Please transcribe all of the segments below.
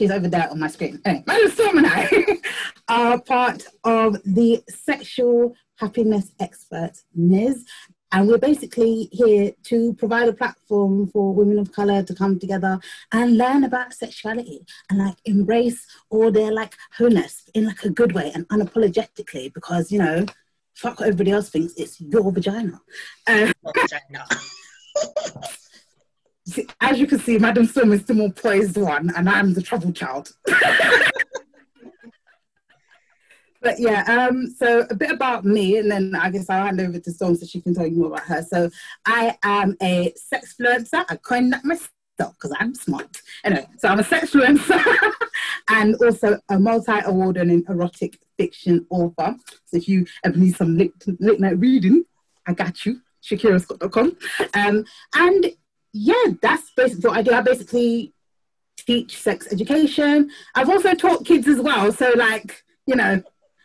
she's over there on my screen. Anyway, Madam Storm and I are part of the sexual happiness expert, Ms. And we're basically here to provide a platform for women of color to come together and learn about sexuality and like embrace all their like wholeness in like a good way and unapologetically because, you know, fuck what everybody else thinks, it's your vagina. Uh, vagina. as you can see, Madam Storm is the more poised one and I'm the trouble child. But yeah, um, so a bit about me, and then I guess I'll hand over to Storm so she can tell you more about her. So I am a sex influencer. I coined that myself because I'm smart. Anyway, so I'm a sex influencer and also a multi-award winning erotic fiction author. So if you ever need some late, late night reading, I got you. ShakiraScott.com. Um, and yeah, that's basically what I do. I basically teach sex education. I've also taught kids as well. So like, you know,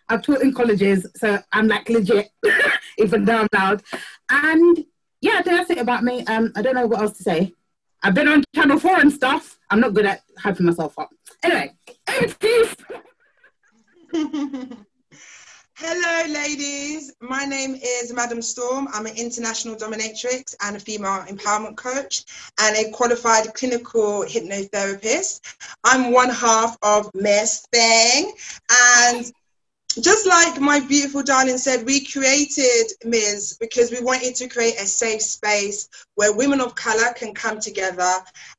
I've taught in colleges, so I'm like legit, even though I'm loud. And yeah, that's it about me. Um, I don't know what else to say. I've been on Channel 4 and stuff. I'm not good at hyping myself up. Anyway, excuse. Hello, ladies. My name is Madam Storm. I'm an international dominatrix and a female empowerment coach and a qualified clinical hypnotherapist. I'm one half of Miss Thing and just like my beautiful darling said, we created Ms. because we wanted to create a safe space where women of color can come together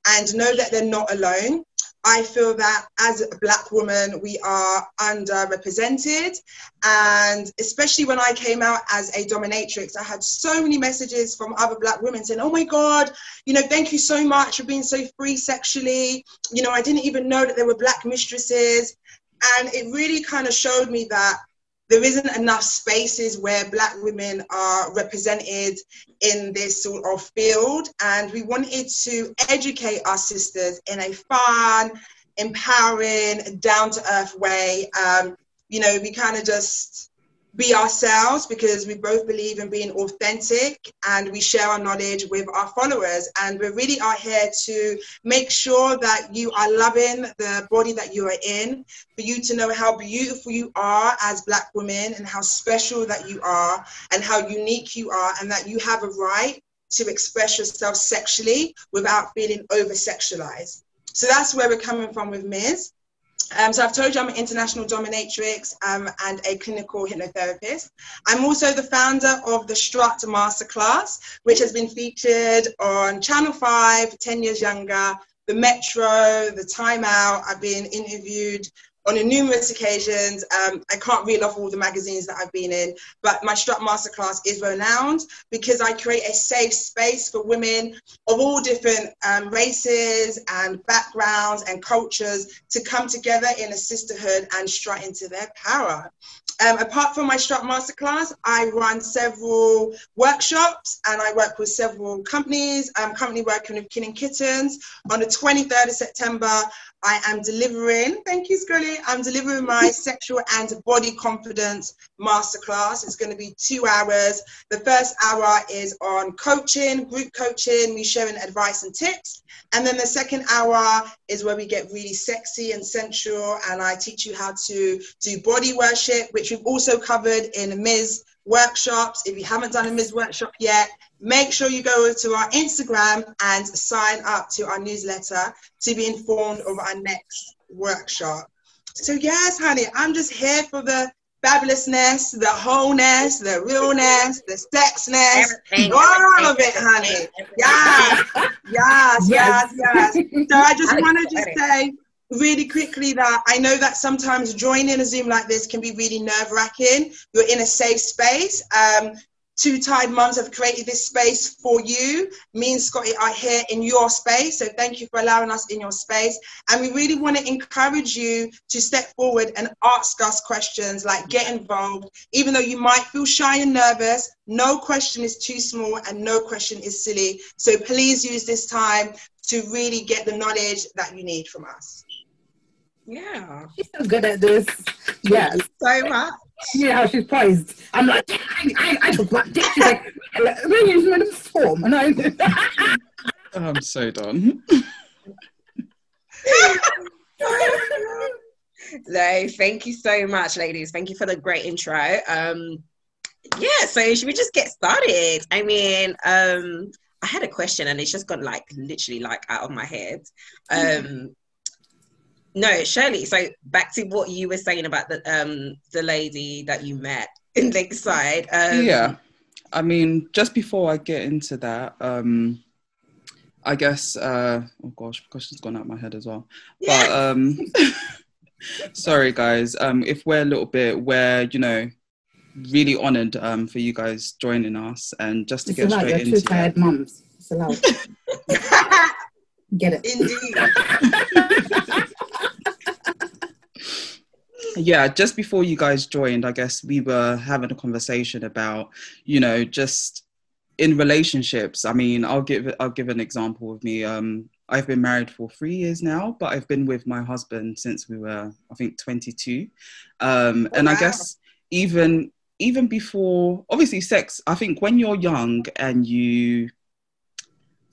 and know that they're not alone. I feel that as a black woman, we are underrepresented. And especially when I came out as a dominatrix, I had so many messages from other black women saying, Oh my God, you know, thank you so much for being so free sexually. You know, I didn't even know that there were black mistresses. And it really kind of showed me that there isn't enough spaces where black women are represented in this sort of field. And we wanted to educate our sisters in a fun, empowering, down to earth way. Um, you know, we kind of just be ourselves because we both believe in being authentic and we share our knowledge with our followers. And we really are here to make sure that you are loving the body that you are in, for you to know how beautiful you are as Black women and how special that you are and how unique you are, and that you have a right to express yourself sexually without feeling over sexualized. So that's where we're coming from with Ms. Um, so I've told you I'm an international dominatrix um, and a clinical hypnotherapist. I'm also the founder of the Strut Masterclass, which has been featured on Channel 5, 10 Years Younger, The Metro, The Time Out. I've been interviewed on numerous occasions. Um, I can't reel off all the magazines that I've been in, but my Strut Masterclass is renowned because I create a safe space for women of all different um, races and backgrounds and cultures to come together in a sisterhood and strut into their power. Um, apart from my Strut Masterclass, I run several workshops and I work with several companies. I'm currently working with Killing Kittens. On the 23rd of September, I am delivering, thank you, Scotty, I'm delivering my sexual and body confidence masterclass. It's going to be two hours. The first hour is on coaching, group coaching, me sharing advice and tips. And then the second hour is where we get really sexy and sensual, and I teach you how to do body worship, which we've also covered in Ms. workshops. If you haven't done a Ms. workshop yet, make sure you go to our Instagram and sign up to our newsletter to be informed of our next workshop. So yes, honey, I'm just here for the fabulousness, the wholeness, the realness, the sexness, everything, all of it, honey. Yes, yes, yes, yes. So I just want to just say really quickly that I know that sometimes joining a Zoom like this can be really nerve wracking. You're in a safe space. Um, Two tired Mums have created this space for you. Me and Scotty are here in your space. So thank you for allowing us in your space. And we really want to encourage you to step forward and ask us questions, like get involved. Even though you might feel shy and nervous, no question is too small and no question is silly. So please use this time to really get the knowledge that you need from us. Yeah. She's so good at this. Yes. so much. Yeah, how she's poised. I'm like, I, I, I talk about dick. She's like, really, is Madam Storm? And I. I'm so done. no, thank you so much, ladies. Thank you for the great intro. Um, yeah, so should we just get started? I mean, um, I had a question and it's just gone like literally like out of my head. Um, no, Shirley. So back to what you were saying about the um the lady that you met in Lakeside. Um, yeah, I mean, just before I get into that, um, I guess. Uh, oh gosh, question's gone out of my head as well. Yeah. But um, sorry guys. Um, if we're a little bit, we're you know really honored um, for you guys joining us and just to it's get allowed. straight You're into two tired mums. It's allowed. get it. Indeed. Yeah just before you guys joined i guess we were having a conversation about you know just in relationships. I mean i'll give i'll give an example of me. Um i've been married for three years now but i've been with my husband since we were i think 22 um and wow. i guess even even before obviously sex i think when you're young and you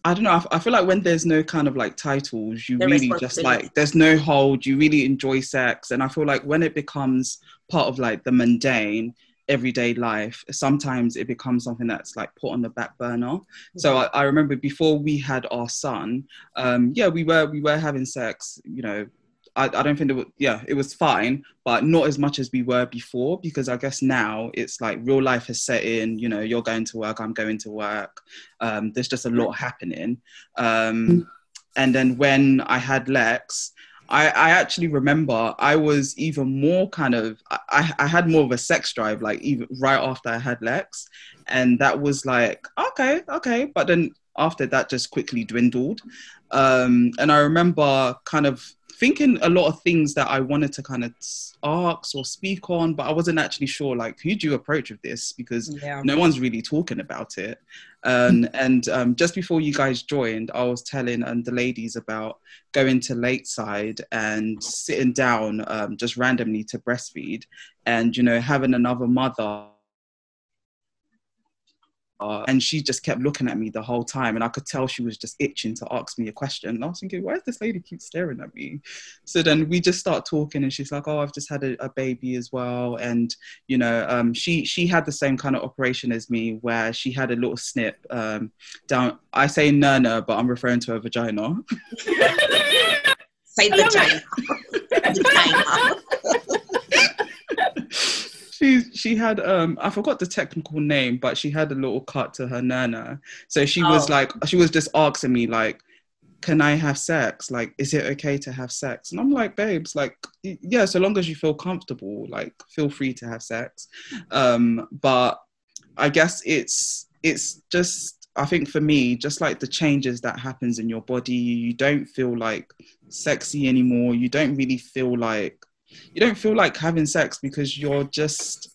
I don't know. I, I feel like when there's no kind of like titles, you The really just like there's no hold. You really enjoy sex, and I feel like when it becomes part of like the mundane everyday life, sometimes it becomes something that's like put on the back burner. So I, I remember before we had our son, um, yeah, we were we were having sex. You know, I, I don't think it was yeah, it was fine, but not as much as we were before because I guess now it's like real life has set in. You know, you're going to work, I'm going to work. Um, there's just a lot happening. Um, and then when I had Lex, I, I actually remember I was even more kind of I, I had more of a sex drive like even right after I had Lex, and that was like okay okay, but then after that just quickly dwindled, um, and I remember kind of thinking a lot of things that I wanted to kind of ask or speak on, but I wasn't actually sure like who do you approach with this because Yeah. no one's really talking about it. Um, and um, just before you guys joined, I was telling um, the ladies about going to Lakeside and sitting down um, just randomly to breastfeed, and you know having another mother. Uh, and she just kept looking at me the whole time, and I could tell she was just itching to ask me a question. And I was thinking, why does this lady keep staring at me? So then we just start talking, and she's like, "Oh, I've just had a, a baby as well," and you know, um, she she had the same kind of operation as me, where she had a little snip um, down. I say nana, but I'm referring to her vagina. Say vagina. vagina. She she had um I forgot the technical name, but she had a little cut to her nana. So she was Oh. like, she was just asking me like, "Can I have sex? Like, is it okay to have sex?" And I'm like, "Babes, like, yeah, so long as you feel comfortable, like, feel free to have sex." Um, but I guess it's it's just I think for me, just like the changes that happens in your body, you don't feel like sexy anymore. You don't really feel like you don't feel like having sex because you're just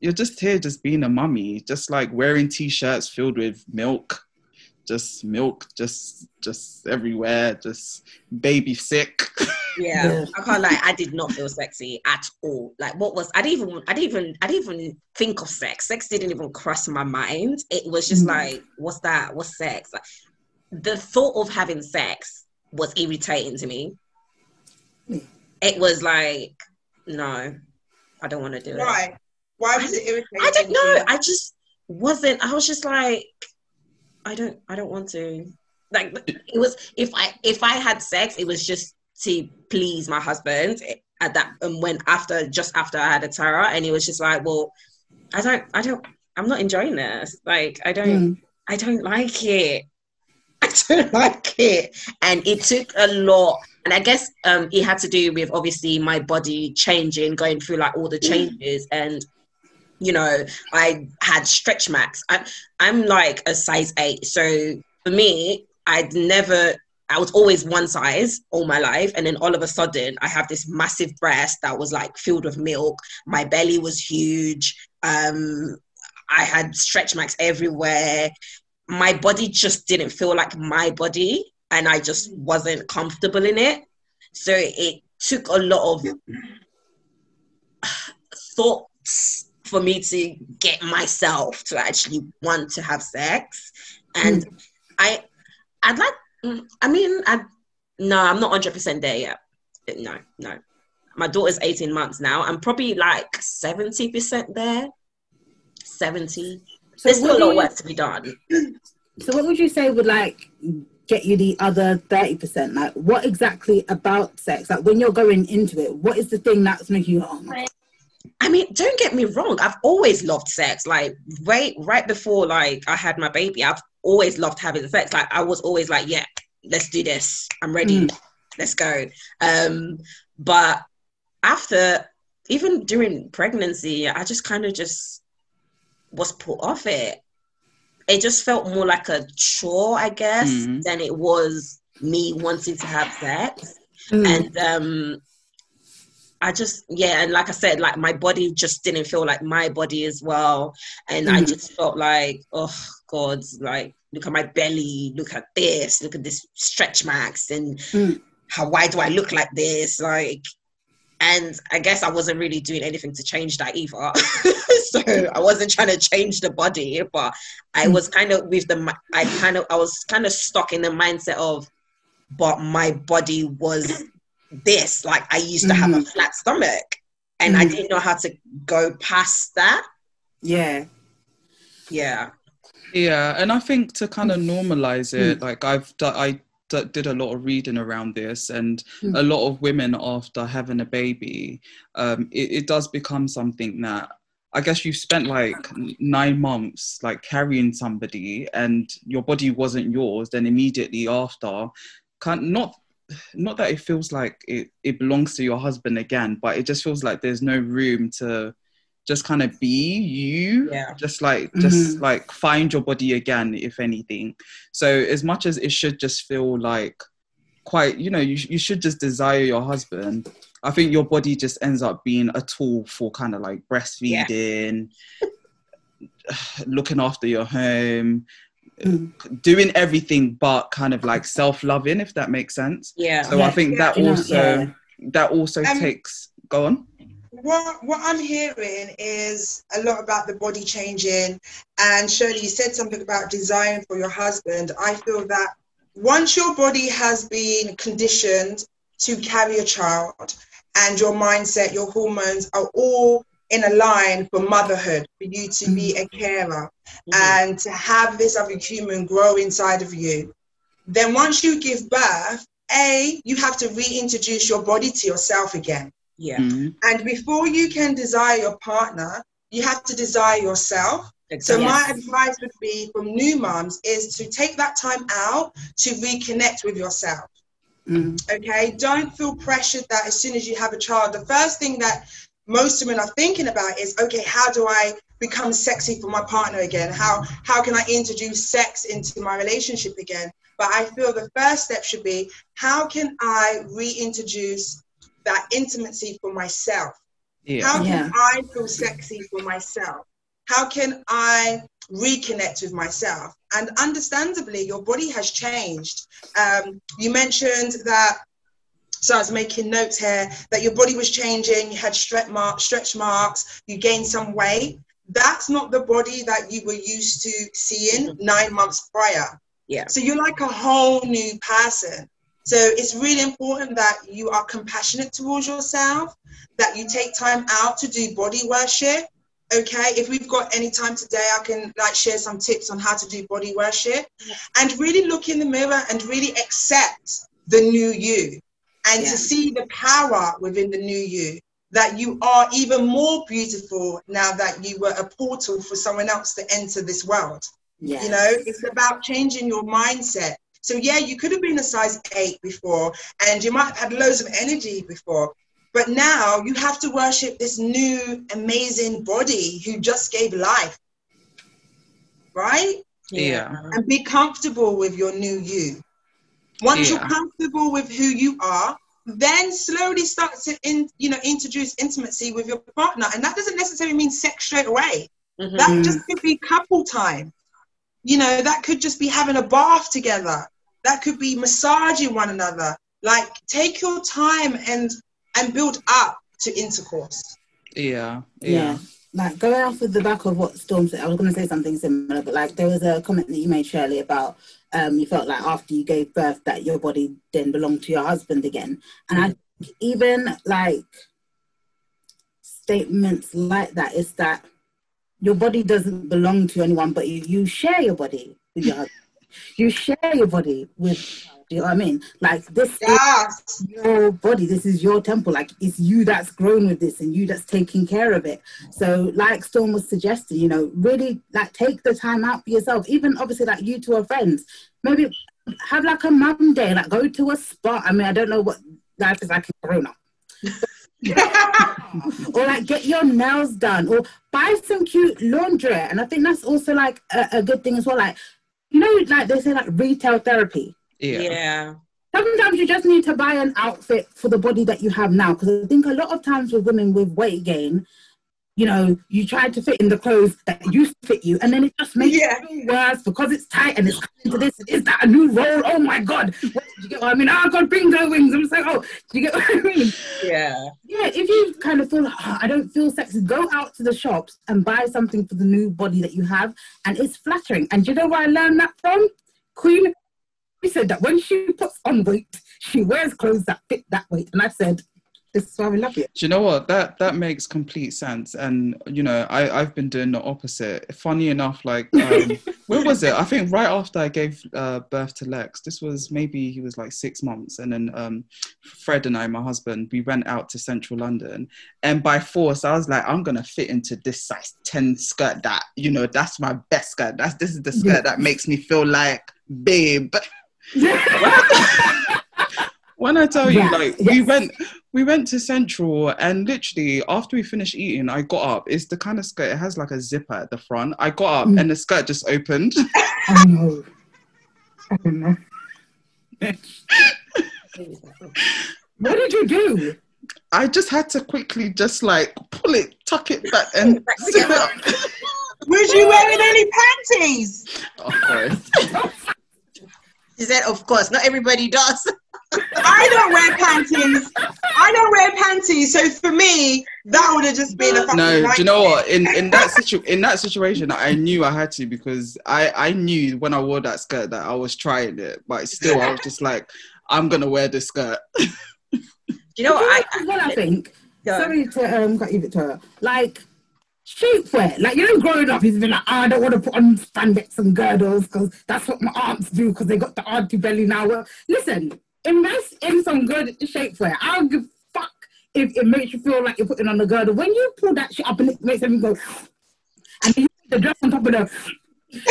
you're just here just being a mummy, just like wearing t-shirts filled with milk, just milk, just just everywhere, just baby sick. Yeah, Yeah. I can't lie. I did not feel sexy at all. Like, what was? I didn't even. I didn't even. I didn't even think of sex. Sex didn't even cross my mind. It was just Mhm. like, what's that? What's sex? Like, the thought of having sex was irritating to me. Mm. It was like, no, I don't want to do it. Why? Why was it irritating? I don't know. I just wasn't. I was just like, I don't. I don't want to. Like it was. If I if I had sex, it was just to please my husband. At that, and when after just after I had a Tara, and he was just like, well, I don't. I don't. I'm not enjoying this. Like I don't. Mm. I don't like it. I don't like it. And it took a lot. And I guess um, it had to do with obviously my body changing, going through like all the changes. And, you know, I had stretch marks. I, I'm like a size eight. So for me, I'd never, I was always one size all my life. And then all of a sudden, I have this massive breast that was like filled with milk. My belly was huge. Um, I had stretch marks everywhere my body just didn't feel like my body and I just wasn't comfortable in it. So it took a lot of thoughts for me to get myself to actually want to have sex. And hmm. I I'd like mm, I mean I no, I'm not 100% there yet. No, no. My daughter's 18 months now. I'm probably like 70% there. 70. So There's still a lot of work to be done. So what would you say would like get you the other 30%? Like what exactly about sex? Like when you're going into it, what is the thing that's making you oh my I mean, don't get me wrong. I've always loved sex. Like right, right before like I had my baby, I've always loved having sex. Like I was always like, yeah, let's do this. I'm ready. Let's go. Um, but after, even during pregnancy, I just kind of just was put off it. It just felt more like a chore, I guess, Mhm. than it was me wanting to have sex Mm. and um i just yeah and like i said like my body just didn't feel like my body as well and i Mhm. just felt like oh god like look at my belly look at this look at this stretch marks and Mm. how why do i look like this like and i guess i wasn't really doing anything to change that either so i wasn't trying to change the body but i Mm. was kind of with the i kind of i was kind of stuck in the mindset of but my body was this. Like I used to have a Mhm. flat stomach and I Mhm. didn't know how to go past that. Yeah. Yeah. Yeah, and I think to kind of normalize it, like I've I did a lot of reading around this, and Mm. a lot of women after having a baby, um, it, it does become something that I guess you've spent like nine months like carrying somebody, and your body wasn't yours. Then immediately after, can not not that it feels like it, it belongs to your husband again, but it just feels like there's no room to just kind of be you Yeah. just like just Mhm. like find your body again if anything so as much as it should just feel like quite you know you, you should just desire your husband i think your body just ends up being a tool for kind of like breastfeeding looking after your home Mm. doing everything but kind of like self-loving if that makes sense Yeah. so i think that You also yeah. that also Um, takes go on What what I'm hearing is a lot about the body changing, and Shirley, you said something about desiring for your husband. I feel that once your body has been conditioned to carry a child, and your mindset, your hormones are all in a line for motherhood, for you to be a carer, Mhm. and to have this other human grow inside of you, then once you give birth, a you have to reintroduce your body to yourself again. yeah. Mhm. And before you can desire your partner, you have to desire yourself. So Exactly. my advice would be from new moms is to take that time out to reconnect with yourself. Mm. Okay, don't feel pressured that as soon as you have a child, the first thing that most women are thinking about is, okay, how do I become sexy for my partner again? How how can I introduce sex into my relationship again? But I feel the first step should be, how can I reintroduce that intimacy for myself? yeah How can Yeah. I feel sexy for myself? How can I reconnect with myself? And understandably, your body has changed. Um, you mentioned that, so I was making notes here, that your body was changing, you had stretch, mark, stretch marks, you gained some weight. That's not the body that you were used to seeing nine months prior. Yeah. So you're like a whole new person. So it's really important that you are compassionate towards yourself, that you take time out to do body worship. Okay, if we've got any time today, I can like share some tips on how to do body worship and really look in the mirror and really accept the new you and Yeah. to see the power within the new you that you are even more beautiful now that you were a portal for someone else to enter this world. Yeah. You know, it's about changing your mindset. So yeah, you could have been a size eight before, and you might have had loads of energy before, but now you have to worship this new amazing body who just gave life, right? Yeah. And be comfortable with your new you. Once Yeah. you're comfortable with who you are, then slowly start to in, you know introduce intimacy with your partner, and that doesn't necessarily mean sex straight away. Mhm. That just could be couple time. You know, that could just be having a bath together. That could be massaging one another. Like take your time and and build up to intercourse. yeah Yeah. like going off with the back of what Storm said, I was going to say something similar, but like there was a comment that you made, Shirley, about um, you felt like after you gave birth that your body then belonged to your husband again. And I think even like statements like that is that your body doesn't belong to anyone, but you, you share your body with your husband. You share your body with do you know what I mean? Like this Yes. is your body. This is your temple. Like it's you that's grown with this and you that's taking care of it. So like Storm was suggesting, you know, really like take the time out for yourself. Even obviously like you two are friends. Maybe have like a mum day, like go to a spot. I mean, I don't know what life is like in Corona. or like get your nails done or buy some cute laundry. And I think that's also like a, a good thing as well. Like, you know, like they say like retail therapy Yeah. Yeah. sometimes you just need to buy an outfit for the body that you have now because i think a lot of times with women with weight gain you know you try to fit in the clothes that used to fit you and then it just makes Yeah. it worse because it's tight and it's coming to this is that a new role oh my god what, did you get what i mean oh god bingo wings i'm just like oh do you get what i mean Yeah. yeah if you kind of feel like oh, i don't feel sexy go out to the shops and buy something for the new body that you have and it's flattering and do you know where i learned that from queen she said that when she puts on weight she wears clothes that fit that weight and i said this is why we love you Do you know what? That that makes complete sense. And you know, I I've been doing the opposite. Funny enough, like um, where was it? I think right after I gave uh, birth to Lex. This was maybe he was like six months, and then um, Fred and I, my husband, we went out to central London, and by force, I was like, I'm gonna fit into this size ten skirt. That you know, that's my best skirt. That's this is the skirt that makes me feel like babe. when I tell you, Yes, like we went, we went to Central, and literally after we finished eating, I got up. It's the kind of skirt. It has like a zipper at the front. I got up, Mm. and the skirt just opened. oh no i don't know what did you do I just had to quickly just like pull it, tuck it back, and zip it up. Was you wearing any panties? Of course. She said, of course, not everybody does. I don't wear panties. I don't wear panties. So for me, that would have just been a fucking No, do you know what? In in that situ in that situation, I knew I had to because I I knew when I wore that skirt that I was trying it, but still I was just like, I'm gonna wear this skirt. Do you know what? I, This is what I think. Go. Sorry to um, cut you, Victoria. Like shapewear, like you know, growing up, he's been like, "Ah, I don't want to put on spandex and girdles because that's what my aunts do because they got the auntie belly now. Well, listen, invest in some good shapewear. I don't give fuck if it makes you feel like you're putting on a girdle. When you pull that shit up and it makes everything go, and you put the dress on top of the,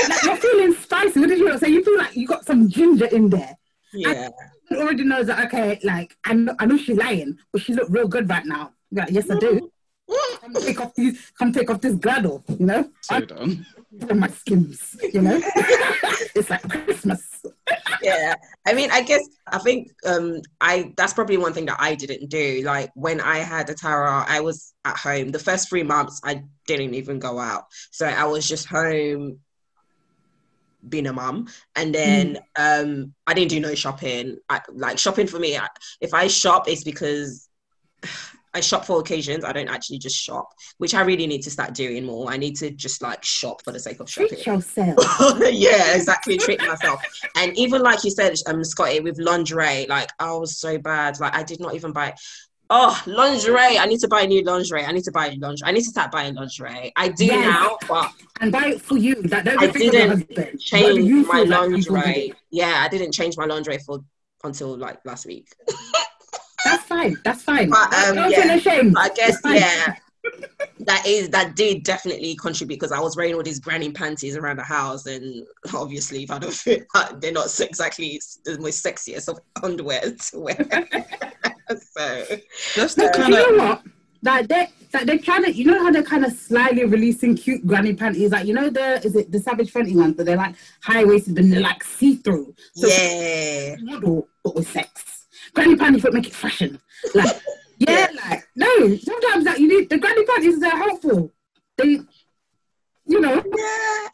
like you're feeling spicy. What did you say? You feel like you got some ginger in there yeah. already knows that okay, like I know, I know she's lying, but she look real good right now. Yeah, yes I do. Come take off these, come take off this girdle, you know, So done. on my skins, you know. it's like Christmas. yeah. I mean i guess i think um i that's probably one thing that i didn't do. Like when i had atara i was at home. The first three months i didn't even go out. So i was just home being a mum. And then um i didn't do no shopping. I, like shopping for me I, if i shop it's because I shop for occasions. I don't actually just shop, which I really need to start doing more. I need to just like shop for the sake of shopping Treat yourself. yeah, exactly. Treat myself. And even like you said, um, Scotty, with lingerie, like I was so bad. Like I did not even buy. Oh, lingerie! I need to buy new lingerie. I need to buy lingerie. I need to start buying lingerie. I do Yes. now, but And buy it for you. That don't I think of your didn't. Change you my like lingerie. Yeah, I didn't change my lingerie for until like last week. That's fine. That's fine. But, um, don't yeah. feel ashamed. I guess yeah. That is that did definitely contribute because I was wearing all these granny panties around the house, and obviously, if I don't fit, they're not exactly the most sexiest of underwear to wear. so That's No, the do kind you of know what? Like they, like they're trying to, you know how they're kind of slyly releasing cute granny panties, like you know the is it the Savage Fenty ones, but they're like high waisted, and they're like see through. So yeah, model, but with sex. Granny panties would make it fashion. Like yeah, like no. Sometimes like you need the granny panties are helpful. They, you know, yeah.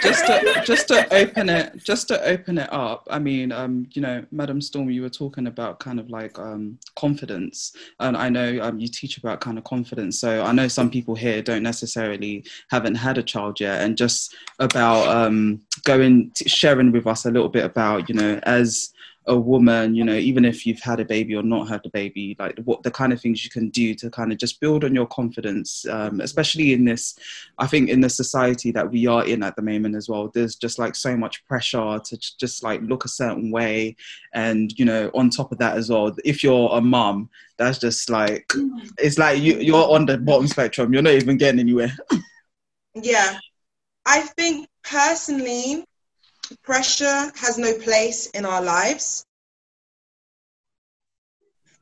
just just to just to open it just to open it up i mean um you know madam storm you were talking about kind of like um confidence and i know um, you teach about kind of confidence so i know some people here don't necessarily haven't had a child yet and just about um going to, sharing with us a little bit about you know as a woman, you know, even if you've had a baby or not had a baby, like what the kind of things you can do to kind of just build on your confidence, um, especially in this, I think in the society that we are in at the moment as well, there's just like so much pressure to just like look a certain way. And, you know, on top of that as well, if you're a mum, that's just like, it's like you, you're on the bottom spectrum, you're not even getting anywhere. yeah. I think personally, pressure has no place in our lives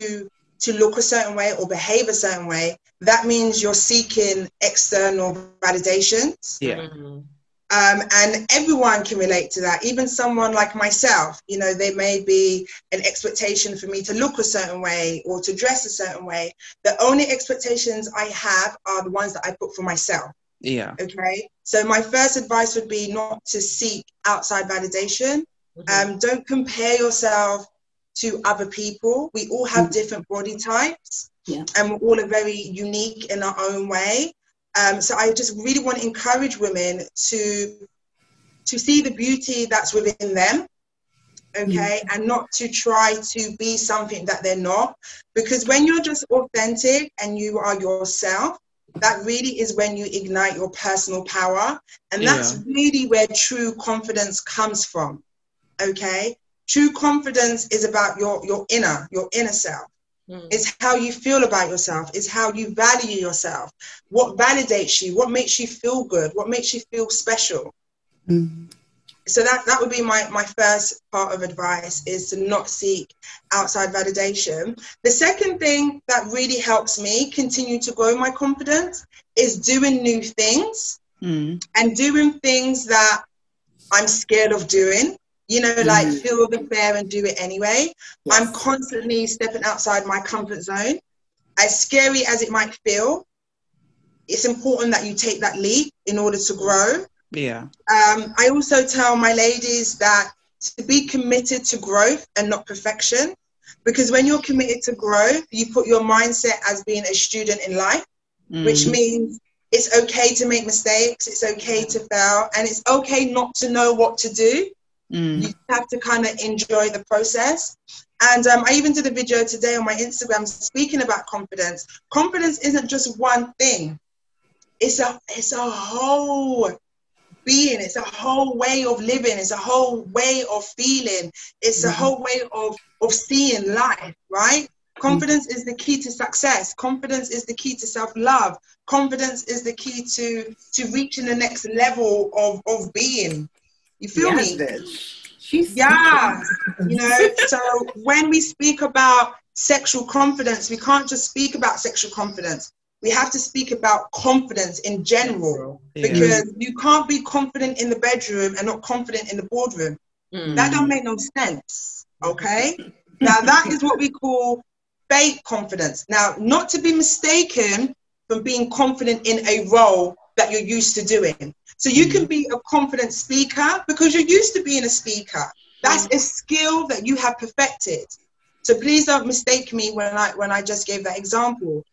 to, to look a certain way or behave a certain way, that means you're seeking external validations. Yeah. Mm-hmm. Um, and everyone can relate to that. Even someone like myself, you know, there may be an expectation for me to look a certain way or to dress a certain way. The only expectations I have are the ones that I put for myself. Yeah. Okay. So my first advice would be not to seek outside validation. Mm-hmm. Um, don't compare yourself to other people. We all have mm-hmm. different body types, yeah. and we're all very unique in our own way. Um, so I just really want to encourage women to to see the beauty that's within them okay mm. and not to try to be something that they're not because when you're just authentic and you are yourself that really is when you ignite your personal power. And that's yeah. really where true confidence comes from. Okay. True confidence is about your, your inner, your inner self. Mm. It's how you feel about yourself, it's how you value yourself, what validates you, what makes you feel good, what makes you feel special. Mm so that that would be my my first part of advice is to not seek outside validation the second thing that really helps me continue to grow my confidence is doing new things mm. and doing things that i'm scared of doing you know like mm. feel the fear and do it anyway yes. i'm constantly stepping outside my comfort zone as scary as it might feel it's important that you take that leap in order to grow yeah. Um, I also tell my ladies that to be committed to growth and not perfection. Because when you're committed to growth, you put your mindset as being a student in life, mm. which means it's okay to make mistakes, it's okay to fail, and it's okay not to know what to do. Mm. You have to kind of enjoy the process. And um, I even did a video today on my Instagram speaking about confidence. Confidence isn't just one thing. It's a it's a whole being, it's a whole way of living, it's a whole way of feeling, it's a mm-hmm. whole way of, of seeing life, right? Confidence is the key to success. Confidence is the key to self-love. Confidence is the key to to reaching the next level of, of being. You feel yes, me? She's yeah. you know, so when we speak about sexual confidence, we can't just speak about sexual confidence we have to speak about confidence in general yeah. because you can't be confident in the bedroom and not confident in the boardroom. Mm. That don't make no sense. Okay. now that is what we call fake confidence. Now, not to be mistaken from being confident in a role that you're used to doing. So you mm. can be a confident speaker because you're used to being a speaker. That's a skill that you have perfected. So please don't mistake me when I when I just gave that example.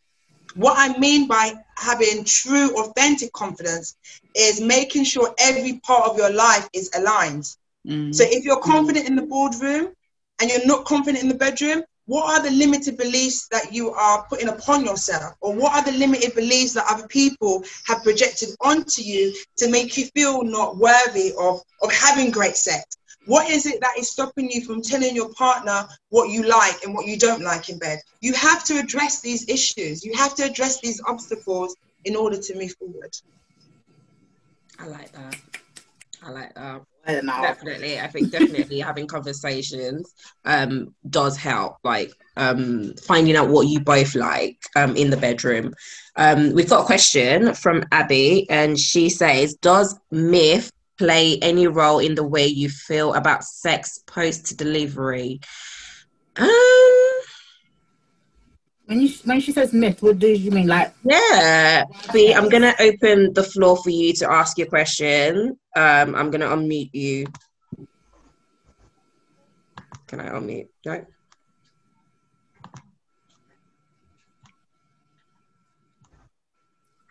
What I mean by having true, authentic confidence is making sure every part of your life is aligned. Mm. So if you're confident in the boardroom and you're not confident in the bedroom, what are the limited beliefs that you are putting upon yourself? Or what are the limited beliefs that other people have projected onto you to make you feel not worthy of, of having great sex? What is it that is stopping you from telling your partner what you like and what you don't like in bed? You have to address these issues. You have to address these obstacles in order to move forward. I like that. I like that. I definitely, I think definitely having conversations um, does help. Like um, finding out what you both like um, in the bedroom. Um, we've got a question from Abby, and she says, "Does myth play any role in the way you feel about sex post delivery? Um, When you when she says myth, what do you mean? Like Yeah. Abby, I'm gonna open the floor for you to ask your question. Um, I'm gonna unmute you. Can I unmute? No.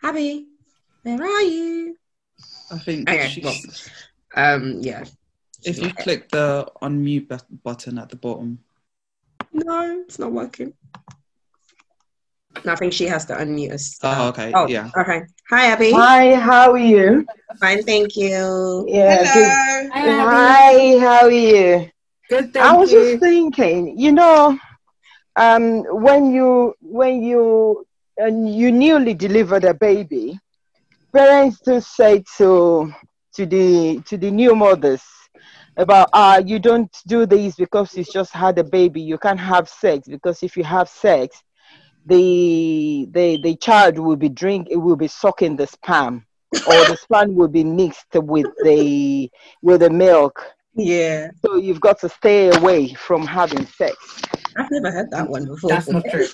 Abby, where are you? I think Okay, she's- well, Um, yeah. if you click the unmute bu- button at the bottom. No, it's not working. No, I think she has to unmute us. Oh, okay, Oh, yeah. Okay. Hi, Abby. Hi, how are you? Fine, thank you. Yeah. good. Hello. Hi, Abby. Hi, how are you? Good, thank I was you. just thinking, you know, um, when you when you and you newly delivered a baby, parents do say to to the to the new mothers about ah you don't do this because you just had a baby. You can't have sex because if you have sex, the the the child will be drink it will be sucking the sperm or the sperm will be mixed with the with the milk Yeah. so you've got to stay away from having sex. I've never heard that one before. That's not true.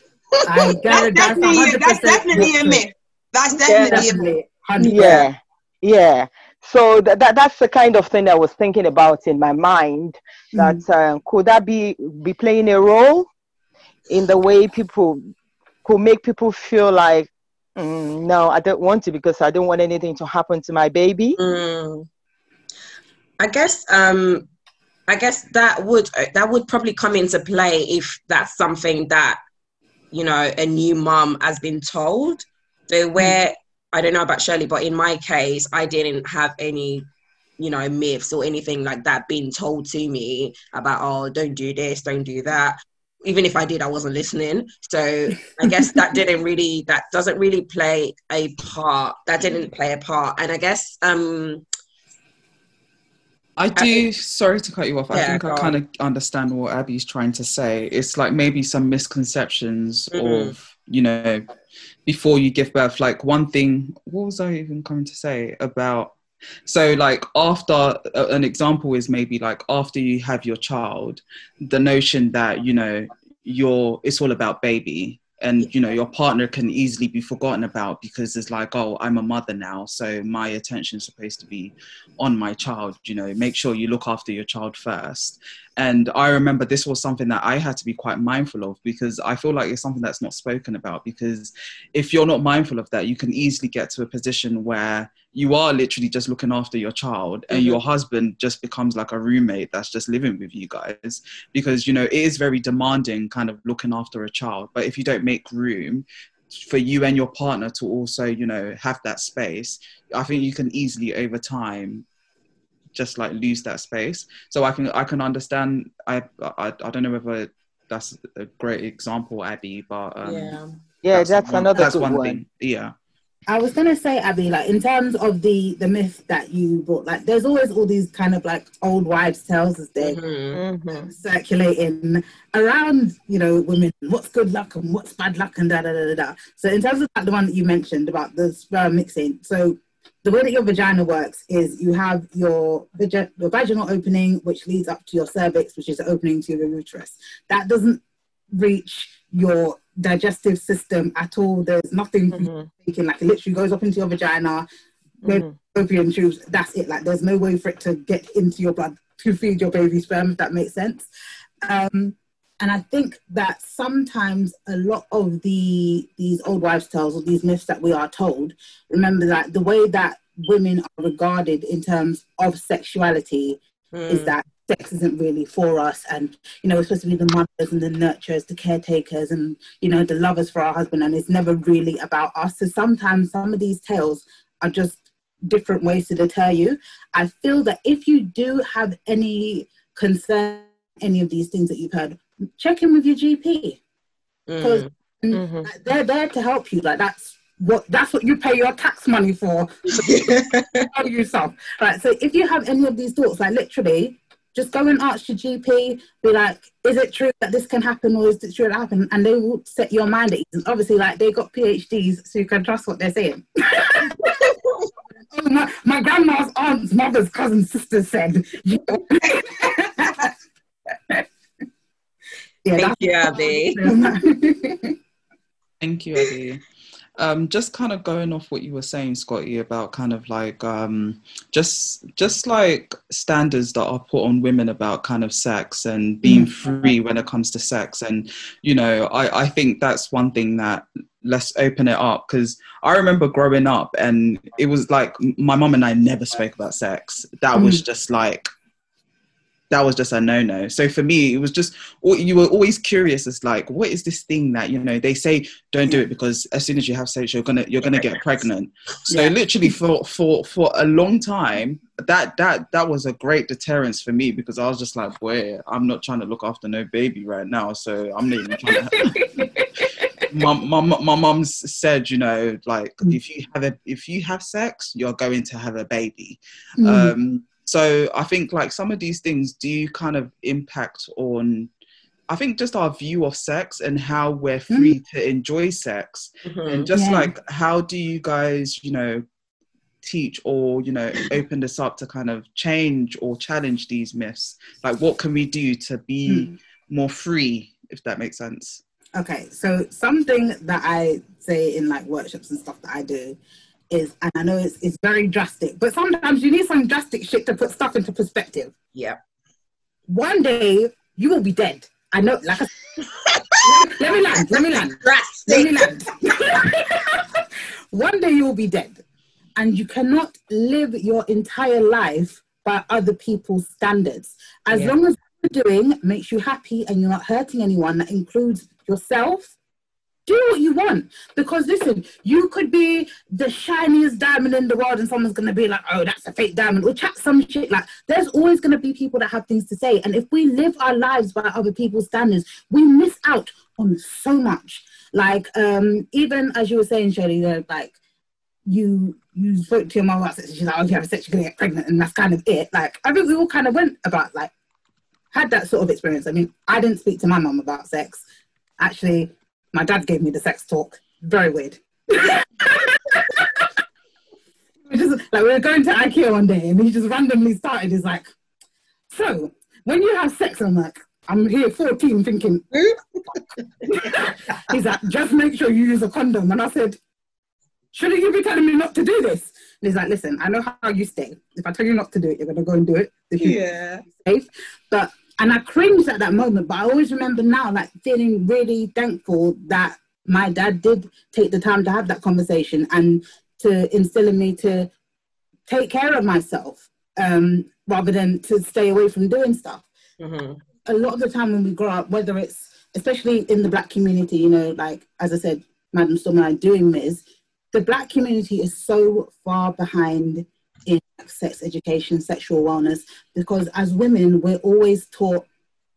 I That's it. That's, definitely, that's 100% definitely a not true. myth. That's definitely a myth. Definitely. 100%. Yeah, yeah. So that, that that's the kind of thing I was thinking about in my mind. That uh, could that be be playing a role in the way people could make people feel like, "Mm, no, I don't want to because I don't want anything to happen to my baby. Mm. I guess um I guess that would that would probably come into play if that's something that you know a new mom has been told. So where I don't know about Shirley, but in my case, I didn't have any you know myths or anything like that being told to me about oh don't do this, don't do that. Even if I did, I wasn't listening. So I guess that didn't really that doesn't really play a part. That didn't play a part. And I guess um I do. Sorry to cut you off. I think I kind of understand what Abby's trying to say. It's like maybe some misconceptions Mhm. of you know before you give birth. Like one thing. What was I even coming to say about? So like after an example is maybe like after you have your child, the notion that you know you're it's all about baby and you know your partner can easily be forgotten about because it's like oh i'm a mother now so my attention is supposed to be on my child you know make sure you look after your child first. And i remember this was something that i had to be quite mindful of because i feel like it's something that's not spoken about because if you're not mindful of that you can easily get to a position where you are literally just looking after your child and Mhm. your husband just becomes like a roommate that's just living with you guys because you know it is very demanding kind of looking after a child but if you don't make room for you and your partner to also you know have that space i think you can easily over time just like lose that space so i can i can understand i i, I don't know whether that's a great example abby but um, yeah. Yeah, that's, one- another that's good one one. thing yeah I was gonna say, Abby, like in terms of the the myth that you brought, like there's always all these kind of like old wives' tales as they Mhm. Mhm. circulating around, you know, women. What's good luck and what's bad luck and da da da da. So in terms of like, the one that you mentioned about the sperm mixing, so the way that your vagina works is you have your your vaginal opening, which leads up to your cervix, which is the opening to your uterus. That doesn't reach your digestive system at all. There's nothing Mhm. taken, like it literally goes up into your vagina, Mhm. fallopian tubes. That's it. Like there's no way for it to get into your blood to feed your baby sperm. If that makes sense. Um, and I think that sometimes a lot of the these old wives' tales or these myths that we are told, remember that the way that women are regarded in terms of sexuality is Mm. that sex isn't really for us and you know we're supposed to be the mothers and the nurturers the caretakers and you know the lovers for our husband and it's never really about us so sometimes some of these tales are just different ways to deter you i feel that if you do have any concern any of these things that you've heard check in with your gp because Mm. Mhm. they're there to help you like that's what that's what you pay your tax money for tell you some. Right. So if you have any of these thoughts, like literally, just go and ask your GP, be like, is it true that this can happen or is it true that happen? And they will set your mind at ease. And obviously, like they got PhDs, so you can trust what they're saying. Oh, my, my grandma's aunt's mother's cousin sister said. yeah, Thank you, Abby. Thank you, Eddie. Um, just kind of going off what you were saying, Scotty, about kind of like um, just just like standards that are put on women about kind of sex and being Mm. free when it comes to sex, and you know, I, I think that's one thing that let's open it up because I remember growing up and it was like my mom and I never spoke about sex. That was just like that was just a no no. So for me, it was just you were always curious as like, what is this thing that you know they say don't do it because as soon as you have sex, you're gonna you're gonna get pregnant. So Yeah. literally for for for a long time, that that that was a great deterrence for me because I was just like, boy, I'm not trying to look after no baby right now, so I'm not even trying to. my, my, my mom's said, you know, like Mm. if you have a if you have sex, you're going to have a baby. Mm. Um, so I think like some of these things do kind of impact on. I think just our view of sex and how we're free to enjoy sex, Mhm. and just. Yeah. like how do you guys, you know, teach or you know open this up to kind of change or challenge these myths? Like, what can we do to be Mm. more free, if that makes sense? Okay, so something that I say in like workshops and stuff that I do is, and I know it's, it's very drastic, but sometimes you need some drastic shit to put stuff into perspective. Yeah. One day you will be dead. I know, like, I, let me land, let me land, let me land. One day you will be dead, and you cannot live your entire life by other people's standards. As Yeah. long as what you're doing makes you happy and you're not hurting anyone, that includes yourself. Do what you want because listen, you could be the shiniest diamond in the world, and someone's gonna be like, "Oh, that's a fake diamond," or chat some shit. Like, there's always gonna be people that have things to say, and if we live our lives by other people's standards, we miss out on so much. Like, um, even as you were saying, Shirley, like you you spoke to your mom about sex, and she's like, "Oh, if you have sex, you're gonna get pregnant," and that's kind of it. Like, I think we all kind of went about like had that sort of experience. I mean, I didn't speak to my mom about sex. Actually, my dad gave me the sex talk. Very weird. We just, like we were going to IKEA one day, and he just randomly started. He's like, "So, when you have sex," I'm like, "I'm here 14, thinking." He's like, "Just make sure you use a condom." And I said, "Shouldn't you be telling me not to do this?" And he's like, "Listen, I know how you stay. If I tell you not to do it, you're gonna go and do it. If you Yeah. safe. But and I cringed at that moment, but I always remember now, like feeling really thankful that my dad did take the time to have that conversation and to instill in me to take care of myself um, rather than to stay away from doing stuff. Mhm. A lot of the time when we grow up, whether it's especially in the black community, you know, like as I said, Madam Storm and I doing Miz, the black community is so far behind in sex education, sexual wellness, because as women, we're always taught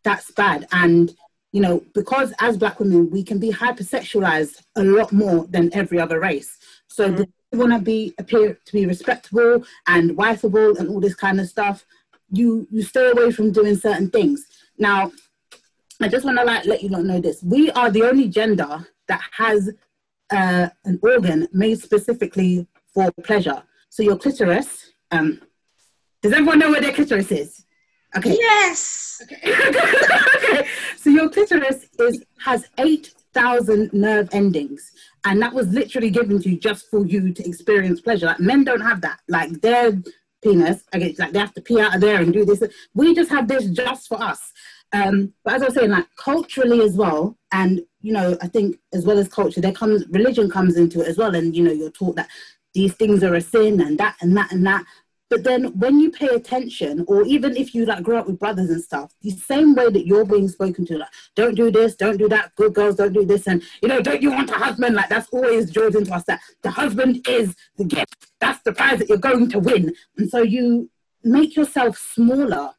that's bad. And, you know, because as black women, we can be hypersexualized a lot more than every other race. So Mhm. you want to be appear to be respectable and wifeable and all this kind of stuff. You you stay away from doing certain things. Now, I just want to like let you not know this. We are the only gender that has uh, an organ made specifically for pleasure. So your clitoris. Um, does everyone know where their clitoris is? Okay. Yes. okay. So your clitoris is has eight thousand nerve endings, and that was literally given to you just for you to experience pleasure. Like men don't have that. Like their penis, okay, like they have to pee out of there and do this. We just have this just for us. Um, but as I was saying, like culturally as well, and you know, I think as well as culture, there comes religion comes into it as well, and you know, you're taught that these things are a sin and that and that and that. But then when you pay attention, or even if you like grow up with brothers and stuff, the same way that you're being spoken to, like, don't do this, don't do that, good girls don't do this, and you know, don't you want a husband? Like that's always drilled into us that the husband is the gift. That's the prize that you're going to win. And so you make yourself smaller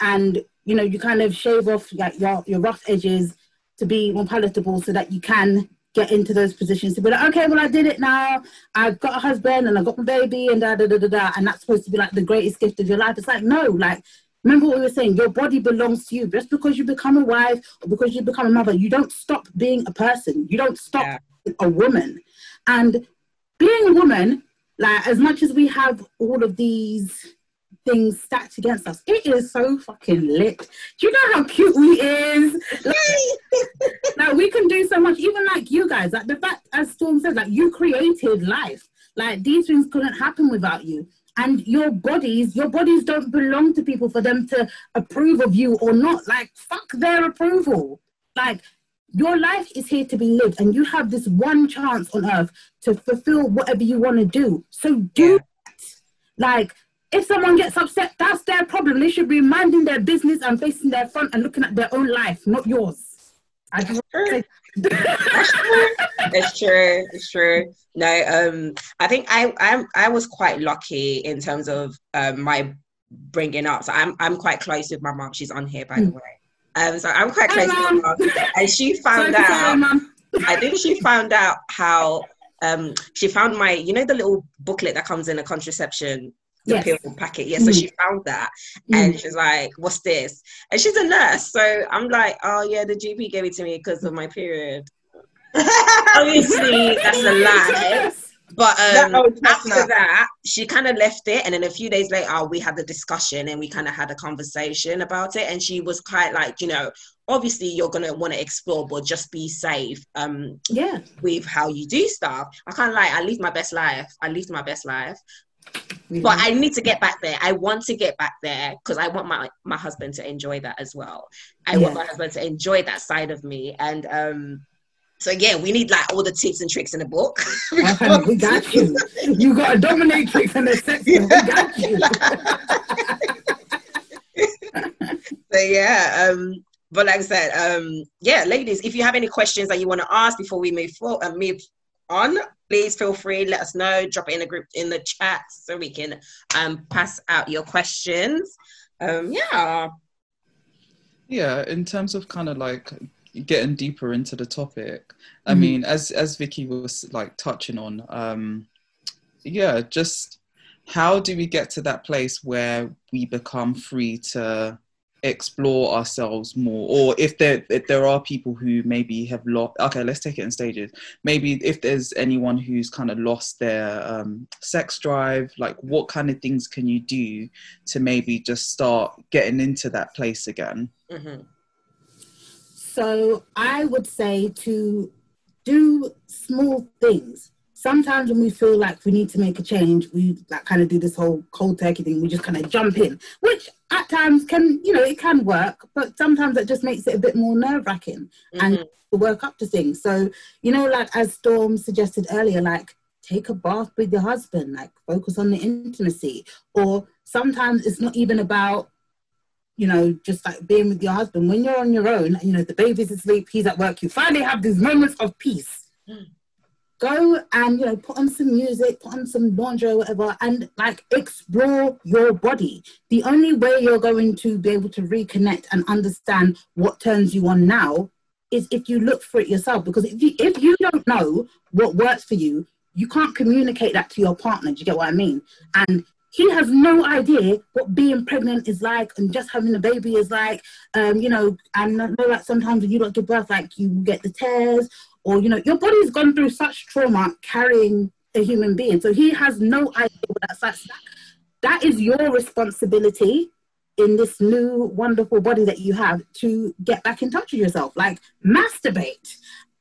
and you know, you kind of shave off like your, your rough edges to be more palatable so that you can get into those positions to be like, okay, well, I did it now. I've got a husband and I've got my baby and da da da da da. And that's supposed to be like the greatest gift of your life. It's like, no, like, remember what we were saying? Your body belongs to you. Just because you become a wife or because you become a mother, you don't stop being a person. You don't stop Yeah. a woman. And being a woman, like, as much as we have all of these things stacked against us. It is so fucking lit. Do you know how cute we is? Like, like we can do so much, even like you guys. Like the fact, as Storm said, like you created life. Like these things couldn't happen without you. And your bodies, your bodies don't belong to people for them to approve of you or not. Like fuck their approval. Like your life is here to be lived, and you have this one chance on earth to fulfill whatever you want to do. So do that. Like if someone gets upset, that's their problem. They should be minding their business and facing their front and looking at their own life, not yours. I just it's true. It's true. It's true. No, um, I think I I I was quite lucky in terms of um, my bringing up. So I'm I'm quite close with my mom. She's on here, by mm. the way. Um, so I'm quite close Hi, with my mom, and she found Sorry, out. Mom. I think she found out how um she found my you know the little booklet that comes in a contraception the Yes. pill packet. Yeah, so Mm. she found that Mm. and she's like, What's this? And she's a nurse. So I'm like, Oh yeah, the GP gave it to me because of my period. Obviously, that's a lie. But um, That after that, she kind of left it, and then a few days later, we had the discussion, and we kind of had a conversation about it. And she was quite like, you know, obviously you're gonna want to explore, but just be safe um, Yeah. with how you do stuff. I kind of like I lived my best life. I lived my best life, Really. but I need to get back there. I want to get back there because I want my my husband to enjoy that as well. I want my husband to enjoy that side of me, and um, so yeah, we need like all the tips and tricks in the book. We got you. You got a dominatrix and a sex. We got you. So yeah, um, but like I said, um, yeah, ladies, if you have any questions that you want to ask before we move forward, uh, move on, please feel free. Let us know. Drop it in the group in the chat so we can um pass out your questions. Um, yeah, Yeah, in terms of kind of like getting deeper into the topic, I Mhm. mean, as as Vicky was like touching on, um, yeah, just how do we get to that place where we become free to explore ourselves more or if there if there are people who maybe have lost okay let's take it in stages maybe if there's anyone who's kind of lost their um, sex drive like what kind of things can you do to maybe just start getting into that place again Mhm. So I would say to do small things. Sometimes when we feel like we need to make a change, we like kind of do this whole cold turkey thing. We just kind of jump in, which at times can, you know, it can work, but sometimes it just makes it a bit more nerve wracking and Mhm. to work up to things. So, you know, like as Storm suggested earlier, like take a bath with your husband, like focus on the intimacy. Or sometimes it's not even about, you know, just like being with your husband. When you're on your own, you know, the baby's asleep, he's at work, you finally have these moments of peace. Mm. Go and, you know, put on some music, put on some lingerie whatever, and like explore your body. The only way you're going to be able to reconnect and understand what turns you on now is if you look for it yourself. Because if you if you don't know what works for you you can't communicate that to your partner. Do you get what i mean? And he has no idea what being pregnant is like and just having a baby is like. Um you know and I know that sometimes when you don't give birth like you get the tears or you know your body's gone through such trauma carrying a human being so he has no idea what that's like that, that is your responsibility in this new wonderful body that you have to get back in touch with yourself. Like masturbate.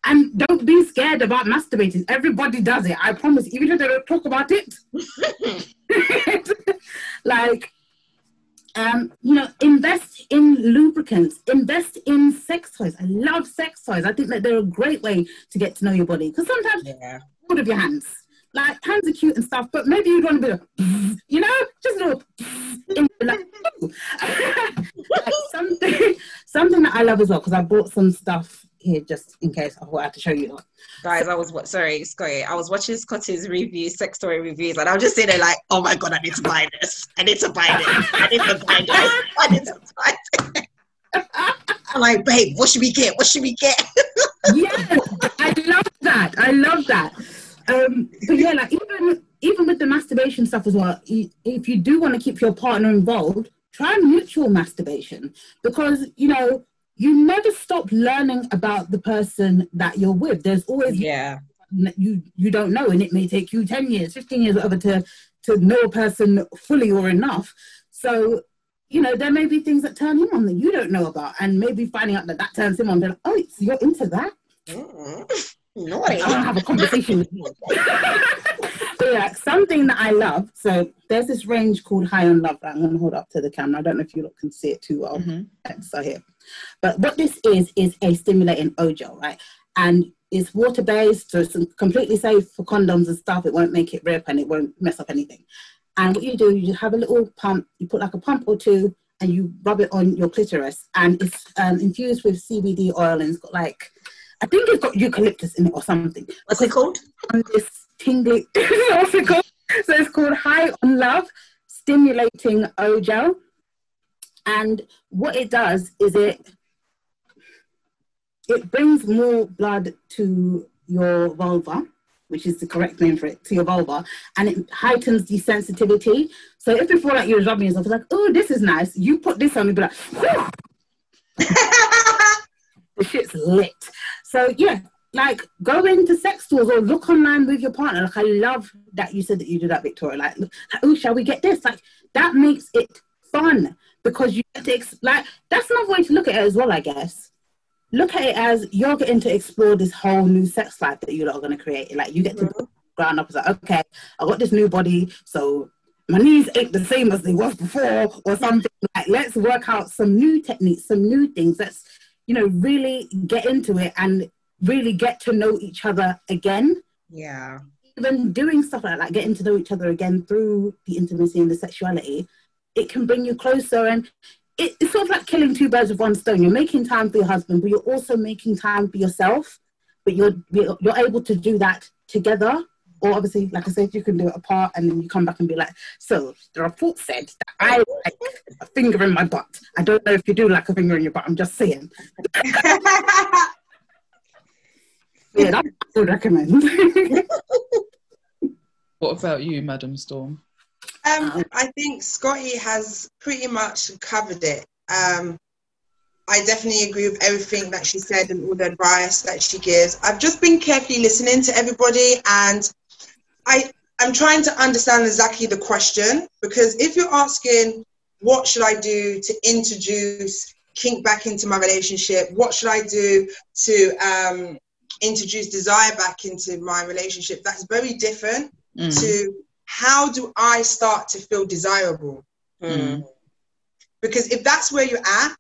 And don't be scared about masturbating. Everybody does it. I promise. Even if they don't talk about it. like um, you know, invest in lubricants, invest in sex toys. I love sex toys. I think that they're a great way to get to know your body. Because sometimes yeah, good of your hands. Like hands are cute and stuff, but maybe you'd want a bit of, you know, just a little, in, like, like something, something that I love as well because I bought some stuff here just in case I had to show you. guys, I was what? Sorry, Scotty. I was watching Scotty's reviews, sex story reviews, and I was just sitting there like, oh my god, I need to buy this. I need to buy this. I need to buy this. I need to buy this. I'm like, babe, what should we get? What should we get? yes, I love that. I love that. Um, but yeah, like even even with the masturbation stuff as well, if you do want to keep your partner involved, try mutual masturbation because you know you never stop learning about the person that you're with. There's always yeah, you you don't know, and it may take you ten years, fifteen years, whatever, to to know a person fully or enough. So, you know, there may be things that turn him on that you don't know about, and maybe finding out that that turns him on. Then, oh, so you're into that? Mm. Naughty. I want to have a conversation with you. but yeah, something that I love. So there's this range called High on Love that I'm going to hold up to the camera. I don't know if you lot can see it too well. Mhm. So here, but what this is is a stimulating O-gel, right? And it's water based, so it's completely safe for condoms and stuff. It won't make it rip and it won't mess up anything. And what you do, you have a little pump. You put like a pump or two, and you rub it on your clitoris, and it's um, infused with CBD oil, and it's got like, I think it's got eucalyptus in it or something. What's it called? On this tingly, what's it called? So it's called High on Love Stimulating O Gel. And what it does is it it brings more blood to your vulva, which is the correct name for it, to your vulva, and it heightens the sensitivity. So if feel like you're rubbing yourself, it's like, oh, this is nice. You put this on, you be like, the shit's lit. So yeah, like go into sex stores or look online with your partner. Like I love that you said that you do that, Victoria. Like, oh, shall we get this? Like that makes it fun because you get to ex- like that's another way to look at it as well, I guess. Look at it as you're getting to explore this whole new sex life that you're going to create. Like you get to ground up as like, okay, I got this new body, so my knees ain't the same as they was before, or something. Like let's work out some new techniques, some new things. Let's you know really get into it and really get to know each other again. Yeah. Even doing stuff like that, getting to know each other again through the intimacy and the sexuality, it can bring you closer and it, it's sort of like killing two birds with one stone. You're making time for your husband, but you're also making time for yourself. But you're you're, you're able to do that together. Or obviously, like I said, you can do it apart, and then you come back and be like, "So the report said that I like a finger in my butt. I don't know if you do like a finger in your butt. I'm just saying. Yeah, that's what I would recommend. What about you, Madam Storm? Um, I think Scotty has pretty much covered it. Um, I definitely agree with everything that she said and all the advice that she gives. I've just been carefully listening to everybody, and I I'm trying to understand exactly the question because if you're asking what should I do to introduce kink back into my relationship, what should I do to um, introduce desire back into my relationship, that's very different Mm. to how do I start to feel desirable? Mm. Because if that's where you're at,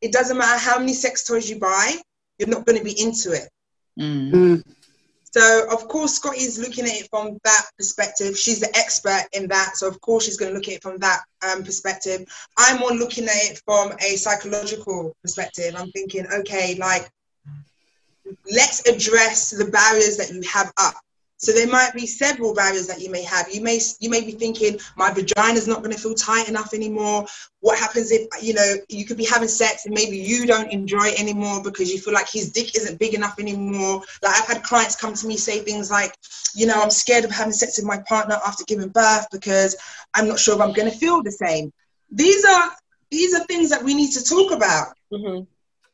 it doesn't matter how many sex toys you buy, you're not going to be into it. Mm. So, of course, Scotty's looking at it from that perspective. She's the expert in that. So, of course, she's going to look at it from that um, perspective. I'm more looking at it from a psychological perspective. I'm thinking, okay, like, let's address the barriers that you have up. So there might be several barriers that you may have. You may you may be thinking my vagina's not going to feel tight enough anymore. What happens if you know you could be having sex and maybe you don't enjoy it anymore because you feel like his dick isn't big enough anymore. Like I've had clients come to me say things like, you know, I'm scared of having sex with my partner after giving birth because I'm not sure if I'm going to feel the same. These are these are things that we need to talk about Mhm.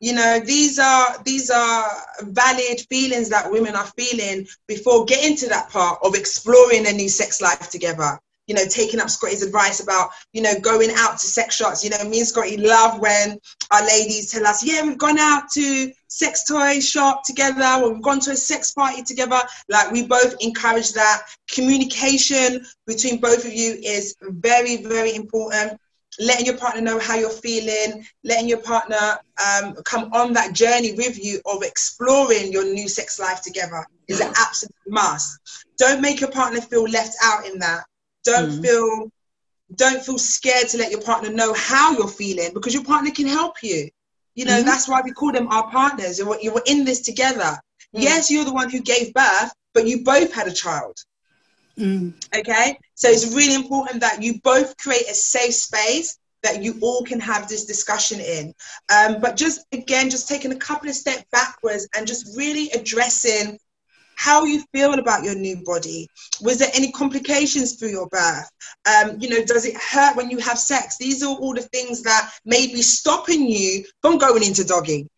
You know these are these are valid feelings that women are feeling before getting to that part of exploring a new sex life together. You know taking up scotty's advice about you know going out to sex shops you know me and scotty love when our ladies tell us yeah we've gone out to sex toy shop together. Or we've gone to a sex party together. Like we both encourage that. Communication between both of you is very very important letting your partner know how you're feeling, letting your partner um, come on that journey with you of exploring your new sex life together is an absolute must. Don't make your partner feel left out in that. Don't Mm. feel don't feel scared to let your partner know how you're feeling because your partner can help you. You know, Mhm. that's why we call them our partners. You were, you were in this together. Mm. Yes, you're the one who gave birth, but you both had a child Mm. okay? So it's really important that you both create a safe space that you all can have this discussion in. Um, but just again just taking a couple of steps backwards and just really addressing how you feel about your new body. Was there any complications through your birth? Um, you know does it hurt when you have sex? These are all the things that may be stopping you from going into dogging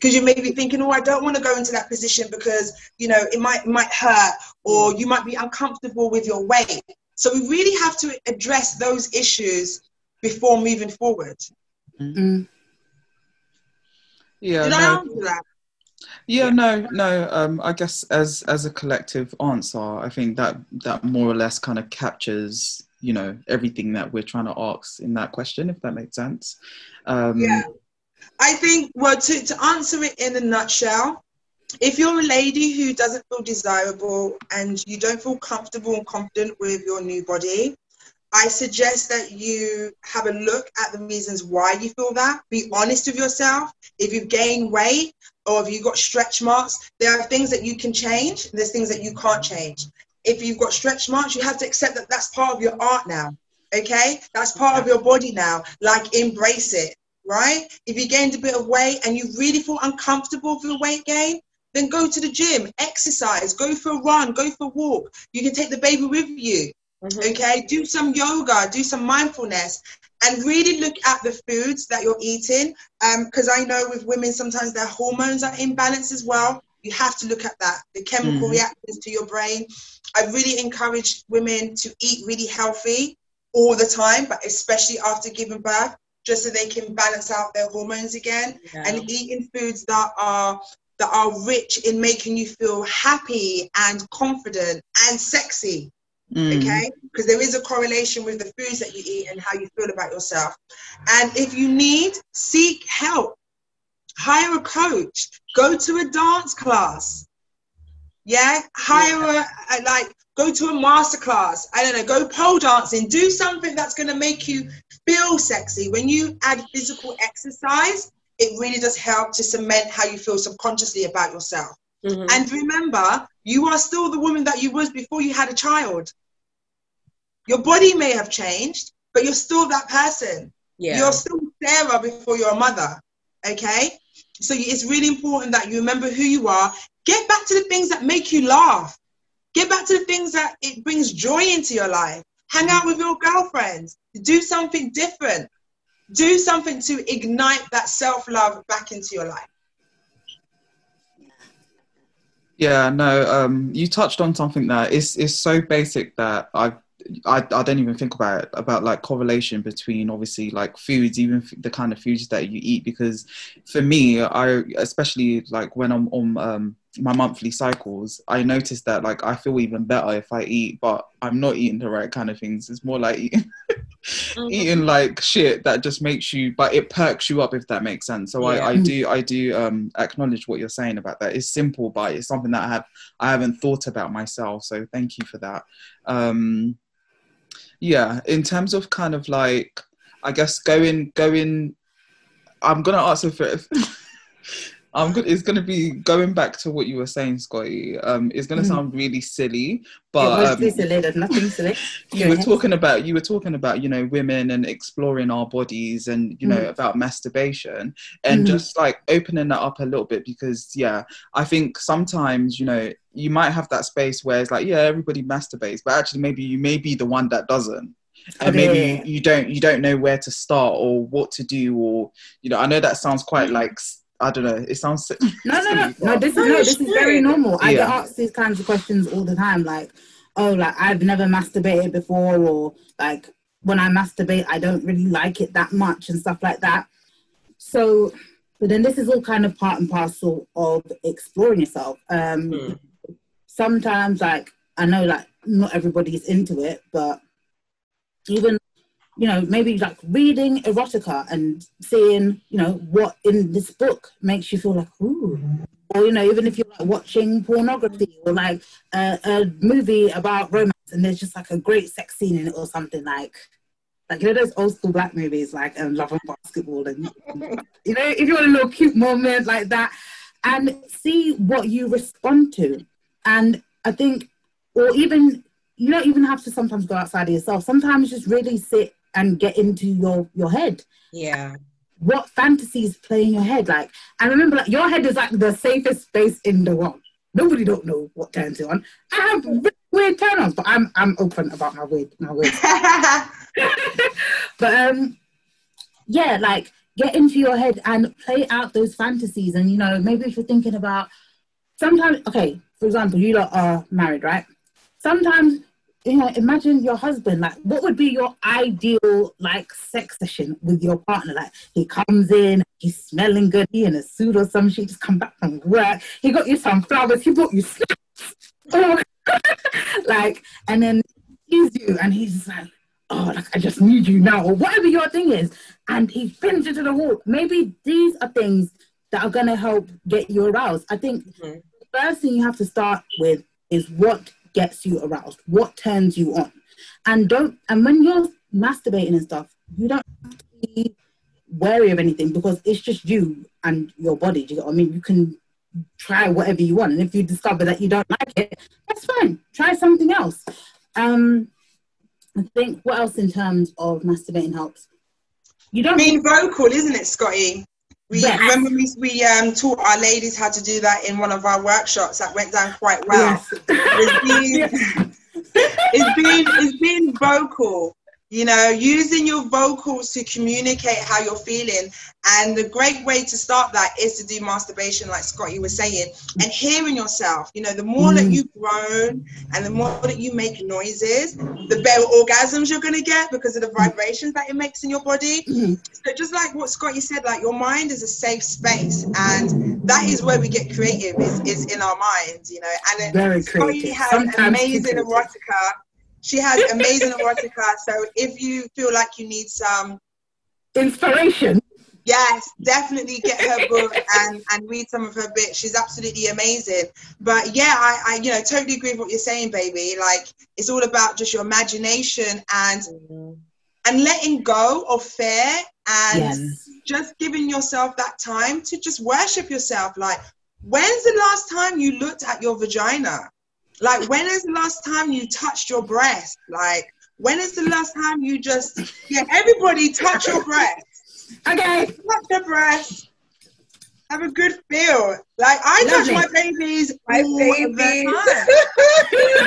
because you may be thinking, oh, I don't want to go into that position because you know it might it might hurt, or you might be uncomfortable with your weight. So we really have to address those issues before moving forward. Mm. Yeah, Did no, answer that? yeah, no, no. Um, I guess as as a collective answer, I think that that more or less kind of captures, you know, everything that we're trying to ask in that question, if that makes sense. Um, Yeah. I think, well, to, to answer it in a nutshell, if you're a lady who doesn't feel desirable and you don't feel comfortable and confident with your new body, I suggest that you have a look at the reasons why you feel that. Be honest with yourself. If you've gained weight or if you've got stretch marks, there are things that you can change, there's things that you can't change. If you've got stretch marks, you have to accept that that's part of your art now. Okay? That's part of your body now. Like, embrace it, right? If you gained a bit of weight and you really feel uncomfortable with the weight gain, then go to the gym, exercise, go for a run, go for a walk. You can take the baby with you Mhm. okay do some yoga do some mindfulness and really look at the foods that you're eating Um, because i know with women sometimes their hormones are imbalanced as well you have to look at that the chemical Mhm. reactions to your brain i really encourage women to eat really healthy all the time but especially after giving birth just so they can balance out their hormones again Yeah. and eating foods that are that are rich in making you feel happy and confident and sexy mm, okay? Because there is a correlation with the foods that you eat and how you feel about yourself. And if you need seek help. Hire a coach. Go to a dance class. Yeah? Hire a, a like go to a master class i don't know go pole dancing. Do something that's going to make you feel sexy when you add physical exercise it really does help to cement how you feel subconsciously about yourself Mhm. and remember, you are still the woman that you was before you had a child. Your body may have changed, but you're still that person. yeah. You're still Sarah before you're a mother. Okay? So it's really important that you remember who you are. Get back to the things that make you laugh. Get back to the things that it brings joy into your life. Hang out with your girlfriends. Do something different. Do something to ignite that self love back into your life. Yeah, no, um, you touched on something that is is so basic that I, I I don't even think about it about like correlation between obviously like foods, even the kind of foods that you eat. Because for me, I especially like when I'm on um, my monthly cycles, I notice that like I feel even better if I eat, but I'm not eating the right kind of things. It's more like eating, eating like shit that just makes you, but it perks you up if that makes sense. So I, I do I do um, acknowledge what you're saying about that. It's simple, but it's something that I have I haven't thought about myself. So thank you for that. Um, yeah, in terms of kind of like, I guess going going, I'm gonna answer for. I'm good. It's gonna be going back to what you were saying, Scotty. Um, it's gonna Mhm. sound really silly, it but was um, silly. There's nothing silly. you were talking about you were talking about you know women and exploring our bodies and you know Mhm. about masturbation and Mhm. just like opening that up a little bit because yeah i think sometimes you know you might have that space where it's like yeah everybody masturbates but actually maybe you may be the one that doesn't and maybe yeah, you, you don't you don't know where to start or what to do or you know i know that sounds quite like s- i don't know it sounds si- No, no, no, no. This is No, no. This is very normal. I get asked these kinds of questions all the time. Like, oh, like I've never masturbated before, or like when I masturbate, I don't really like it that much, and stuff like that. So, but then this is all kind of part and parcel of exploring yourself. Um, Mm. Sometimes, like I know, like not everybody's into it, but even you know, maybe like reading erotica and seeing, you know, what in this book makes you feel like, ooh. Or, you know, even if you're like watching pornography or like a, a movie about romance and there's just like a great sex scene in it or something like, like, you know, those old school black movies like um, Love and Basketball and, you know, if you want a little cute moment like that and see what you respond to. And I think, or even, you don't even have to sometimes go outside of yourself. Sometimes just really sit and get into your your head. Yeah. what fantasies play in your head? Like I remember like your head is like the safest space in the world. Nobody don't know what turns you on. I have really weird turn-ons but i'm i'm open about my weird my weird but um yeah like get into your head and play out those fantasies. And you know maybe if you're thinking about sometimes okay for example you lot are married right? Sometimes you know, imagine your husband. Like, what would be your ideal like sex session with your partner? Like, he comes in, he's smelling good, he in a suit or some shit, just come back from work. He got you some flowers. He bought you snacks. Oh, like, and then he's you, and he's like, oh, like I just need you now, or whatever your thing is, and he pins you to the wall. Maybe these are things that are gonna help get you aroused. I think mm-hmm. the first thing you have to start with is what gets you aroused, what turns you on, and don't. And when you're masturbating and stuff, you don't be wary of anything because it's just you and your body. Do you get what I mean? You can try whatever you want, and if you discover that you don't like it, that's fine. Try something else. Um, I think what else in terms of masturbating helps? You don't being vocal, isn't it, Scotty? We yes. remember we, we um, taught our ladies how to do that in one of our workshops. That went down quite well. Yes. It's, being, it's being it's being vocal you know, using your vocals to communicate how you're feeling. And the great way to start that is to do masturbation, like Scotty was saying, and hearing yourself. You know, the more mm. that you groan and the more that you make noises, the better orgasms you're going to get because of the vibrations that it makes in your body. Mm. So, just like what Scotty said, like your mind is a safe space, and that is where we get creative, is, is in our minds, you know. And Very Scotty creative. Sometimes amazing erotica she has amazing erotica. So if you feel like you need some inspiration, yes, definitely get her book and, and read some of her bits. She's absolutely amazing. But yeah, I, I you know totally agree with what you're saying, baby. Like it's all about just your imagination and mm-hmm. and letting go of fear and yes. just giving yourself that time to just worship yourself. Like when's the last time you looked at your vagina? Like, when is the last time you touched your breast? Like, when is the last time you just, yeah, everybody touch your breast. Okay. Touch your breast. Have a good feel. Like, I Love touch my babies. My babies.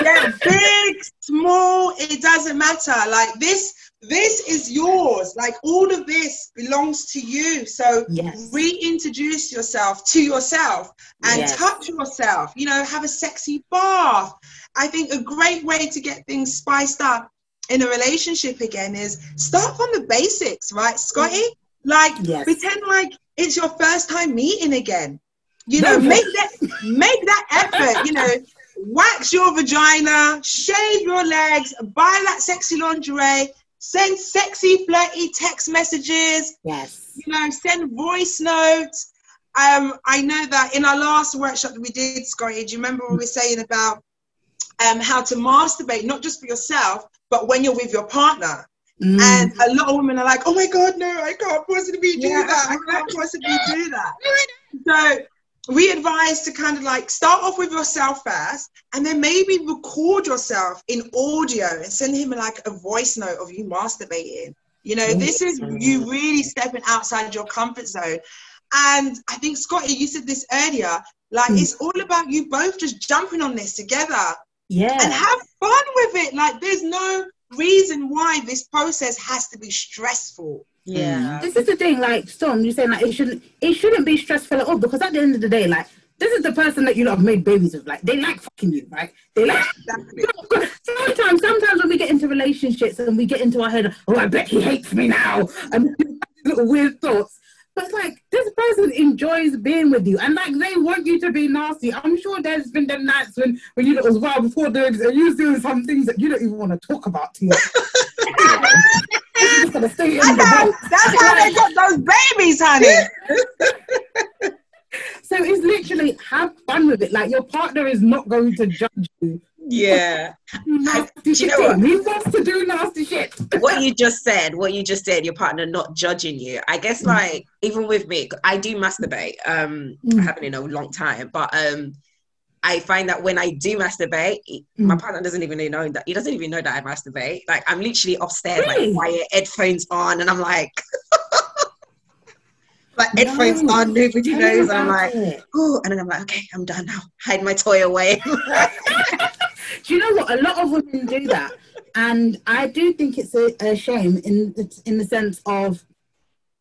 yeah, big, small, it doesn't matter. Like, this this is yours. Like all of this belongs to you. So yes. reintroduce yourself to yourself and yes. touch yourself. You know, have a sexy bath. I think a great way to get things spiced up in a relationship again is start from the basics, right, Scotty? Like yes. pretend like it's your first time meeting again. You know, make that make that effort. You know, wax your vagina, shave your legs, buy that sexy lingerie, send sexy, flirty text messages. Yes. You know, send voice notes. Um, I know that in our last workshop that we did, Scotty, do you remember what we were saying about um, how to masturbate, not just for yourself, but when you're with your partner? Mm. And a lot of women are like, oh my God, no, I can't possibly do yeah. that. I can't possibly do that. So we advise to kind of like start off with yourself first and then maybe record yourself in audio and send him like a voice note of you masturbating. You know, this is you really stepping outside your comfort zone. And I think, Scotty, you said this earlier, like mm. it's all about you both just jumping on this together. Yeah. And have fun with it. Like there's no reason why this process has to be stressful. Mm. Yeah. This is the thing, like Storm, you're saying like it shouldn't it shouldn't be stressful at all because at the end of the day, like this is the person that you have made babies with. Like they like fucking you, right? They like exactly. sometimes sometimes when we get into relationships and we get into our head, oh I bet he hates me now and little weird thoughts. But like this person enjoys being with you, and like they want you to be nasty. I'm sure there's been them nights when when you as well before doing and you doing some things that you don't even want to talk about to you. That's, how, that's how they got those babies, honey. so it's literally have fun with it. Like your partner is not going to judge you. Yeah. Nasty shit. You know he wants to do nasty shit. what you just said, what you just said, your partner not judging you. I guess mm. like even with me, I do masturbate. Um mm. I haven't in a long time, but um I find that when I do masturbate, mm. my partner doesn't even know that he doesn't even know that I masturbate. Like I'm literally upstairs, really? like quiet, headphones on, and I'm like, like no, headphones on, nobody knows, and I'm like, oh, and then I'm like, okay, I'm done now. Hide my toy away. do you know what? A lot of women do that, and I do think it's a, a shame in in the sense of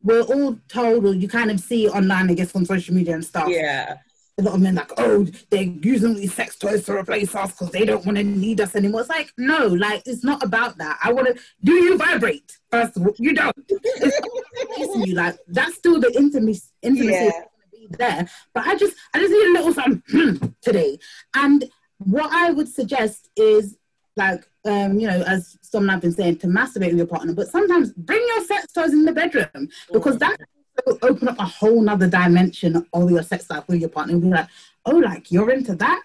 we're all told, or you kind of see online, I guess, on social media and stuff. Yeah a lot of men like, oh, they're using these sex toys to replace us because they don't want to need us anymore. It's like, no, like it's not about that. I want to. Do you vibrate? First of all, you don't. It's you like that's still the intimacy. Intimacy Yeah. be there, but I just, I just need a little something today. And what I would suggest is like, um, you know, as some have been saying, to masturbate with your partner, but sometimes bring your sex toys in the bedroom because that will open up a whole nother dimension of your sex life with your partner and be like, oh, like you're into that?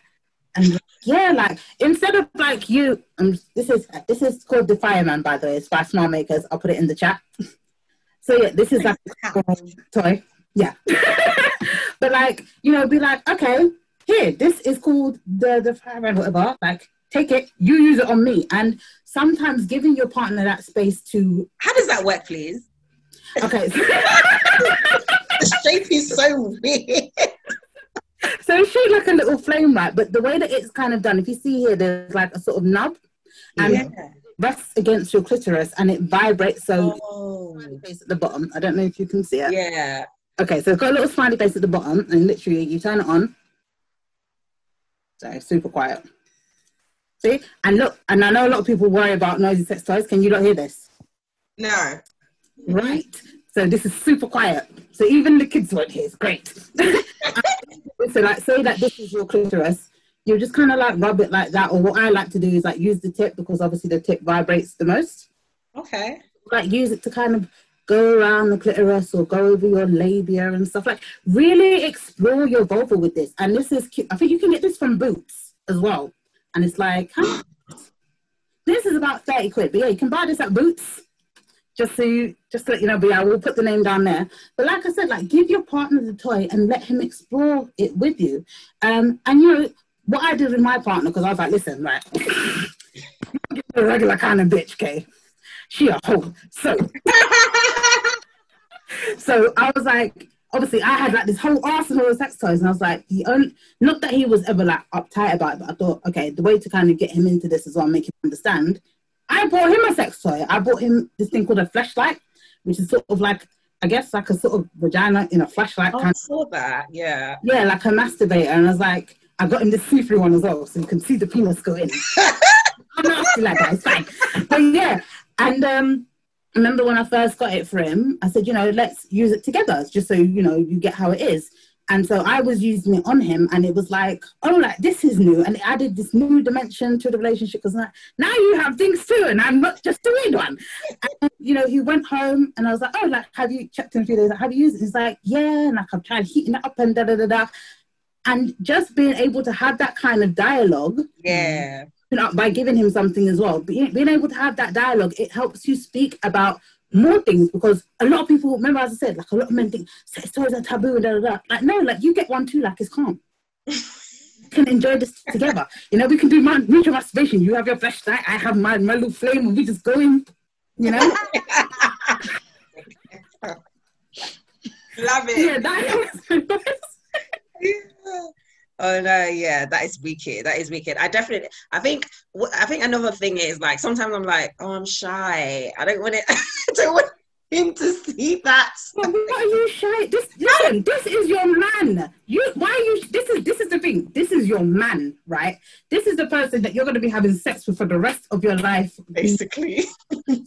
And like, yeah, like instead of like you, um, this is this is called the Fireman, by the way. It's by Smile Makers. I'll put it in the chat. So yeah, this is like a toy. Yeah, but like you know, be like, okay, here, this is called the the Fireman, whatever. Like, take it, you use it on me, and sometimes giving your partner that space to How does that work, please? Okay. The shape is so weird. So it's shaped like a little flame, right? But the way that it's kind of done, if you see here, there's like a sort of nub and Yeah. it rests against your clitoris and it vibrates. So Oh, face at the bottom. I don't know if you can see it. yeah. Okay, so it's got a little smiley face at the bottom, and literally you turn it on. So super quiet. See, and look, and I know a lot of people worry about noisy sex toys. Can you not hear this? No. Right. So this is super quiet. So even the kids won't hear. It's great. Um, so like say that this is your clitoris, you just kind of like rub it like that. Or what I like to do is like use the tip because obviously the tip vibrates the most. Okay. Like use it to kind of go around the clitoris or go over your labia and stuff. Like really explore your vulva with this. And this is cute. I think you can get this from Boots as well. And it's like, huh? this is about 30 quid. But yeah, you can buy this at Boots just so you, just let you know, but yeah, we'll put the name down there. But like I said, like give your partner the toy and let him explore it with you. Um, and you know what I did with my partner because I was like, listen, right, a regular kind of bitch, okay? She a hoe. So, so I was like, obviously, I had like this whole arsenal of sex toys, and I was like, the only, not that he was ever like uptight about it, but I thought, okay, the way to kind of get him into this as well, make him understand. I bought him a sex toy. I bought him this thing called a Fleshlight, which is sort of like, I guess, like a sort of vagina in a flashlight Oh, kind I saw that. Yeah. yeah, like a masturbator. And I was like, I got him this see-through one as well, so you can see the penis go in. I'm not asking like that, it's fine. But yeah, and um, I remember when I first got it for him, I said, you know, let's use it together, just so you know you get how it is. And so I was using it on him, and it was like, oh, like this is new, and it added this new dimension to the relationship because now, now you have things too, and I'm not just doing one. And, you know, he went home, and I was like, oh, like have you checked in a few days? Like, have you used it? He's like, yeah, and like I've tried heating it up and da da da da. And just being able to have that kind of dialogue Yeah. you know, by giving him something as well. Being, being able to have that dialogue, it helps you speak about more things because a lot of people, remember as I said, like a lot of men think sex toys are taboo and da da da. Like, no, like you get one too, like it's calm. We can enjoy this together. You know, we can do my mutual masturbation. You have your Fleshlight, I have my, my little flame, and we just go in, you know? Love it. yeah, that Oh no, yeah, that is wicked. That is wicked. I definitely, I think, I think another thing is like sometimes I'm like, oh, I'm shy. I don't want it. I don't want him to see that. Well, what are you shy? This listen, this is your man. You why are you this is this is the thing. This is your man, right? This is the person that you're gonna be having sex with for the rest of your life. Basically,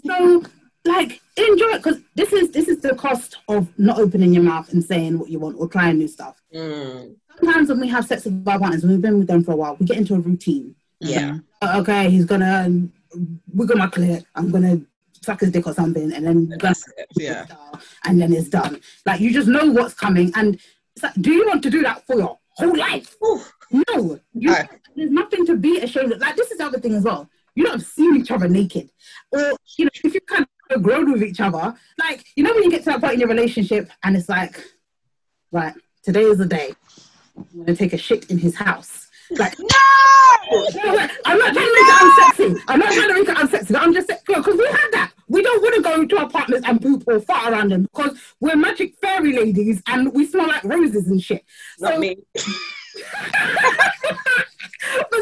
So like enjoy it because this is this is the cost of not opening your mouth and saying what you want or trying new stuff. Mm, Sometimes when we have sex with our partners, when we've been with them for a while, we get into a routine. yeah, Uh, Okay, he's gonna we're wiggle my clit, I'm gonna suck his dick or something, and then we're that's it. Yeah, and then it's done. Like you just know what's coming, and it's like, do you want to do that for your whole life? Oof. No, you, Aye. there's nothing to be ashamed of. Like this is the other thing as well. You don't have seen each other naked, or you know, if you kind of grown with each other, like you know when you get to that point in your relationship, and it's like, right, today is the day. I'm gonna take a shit in his house. Like No! I'm not trying to make it unsexy. I'm not trying to make it unsexy. I'm just saying, because we have that. We don't want to go to our partners and poop or fart around them because we're magic fairy ladies and we smell like roses and shit. not So- me. but,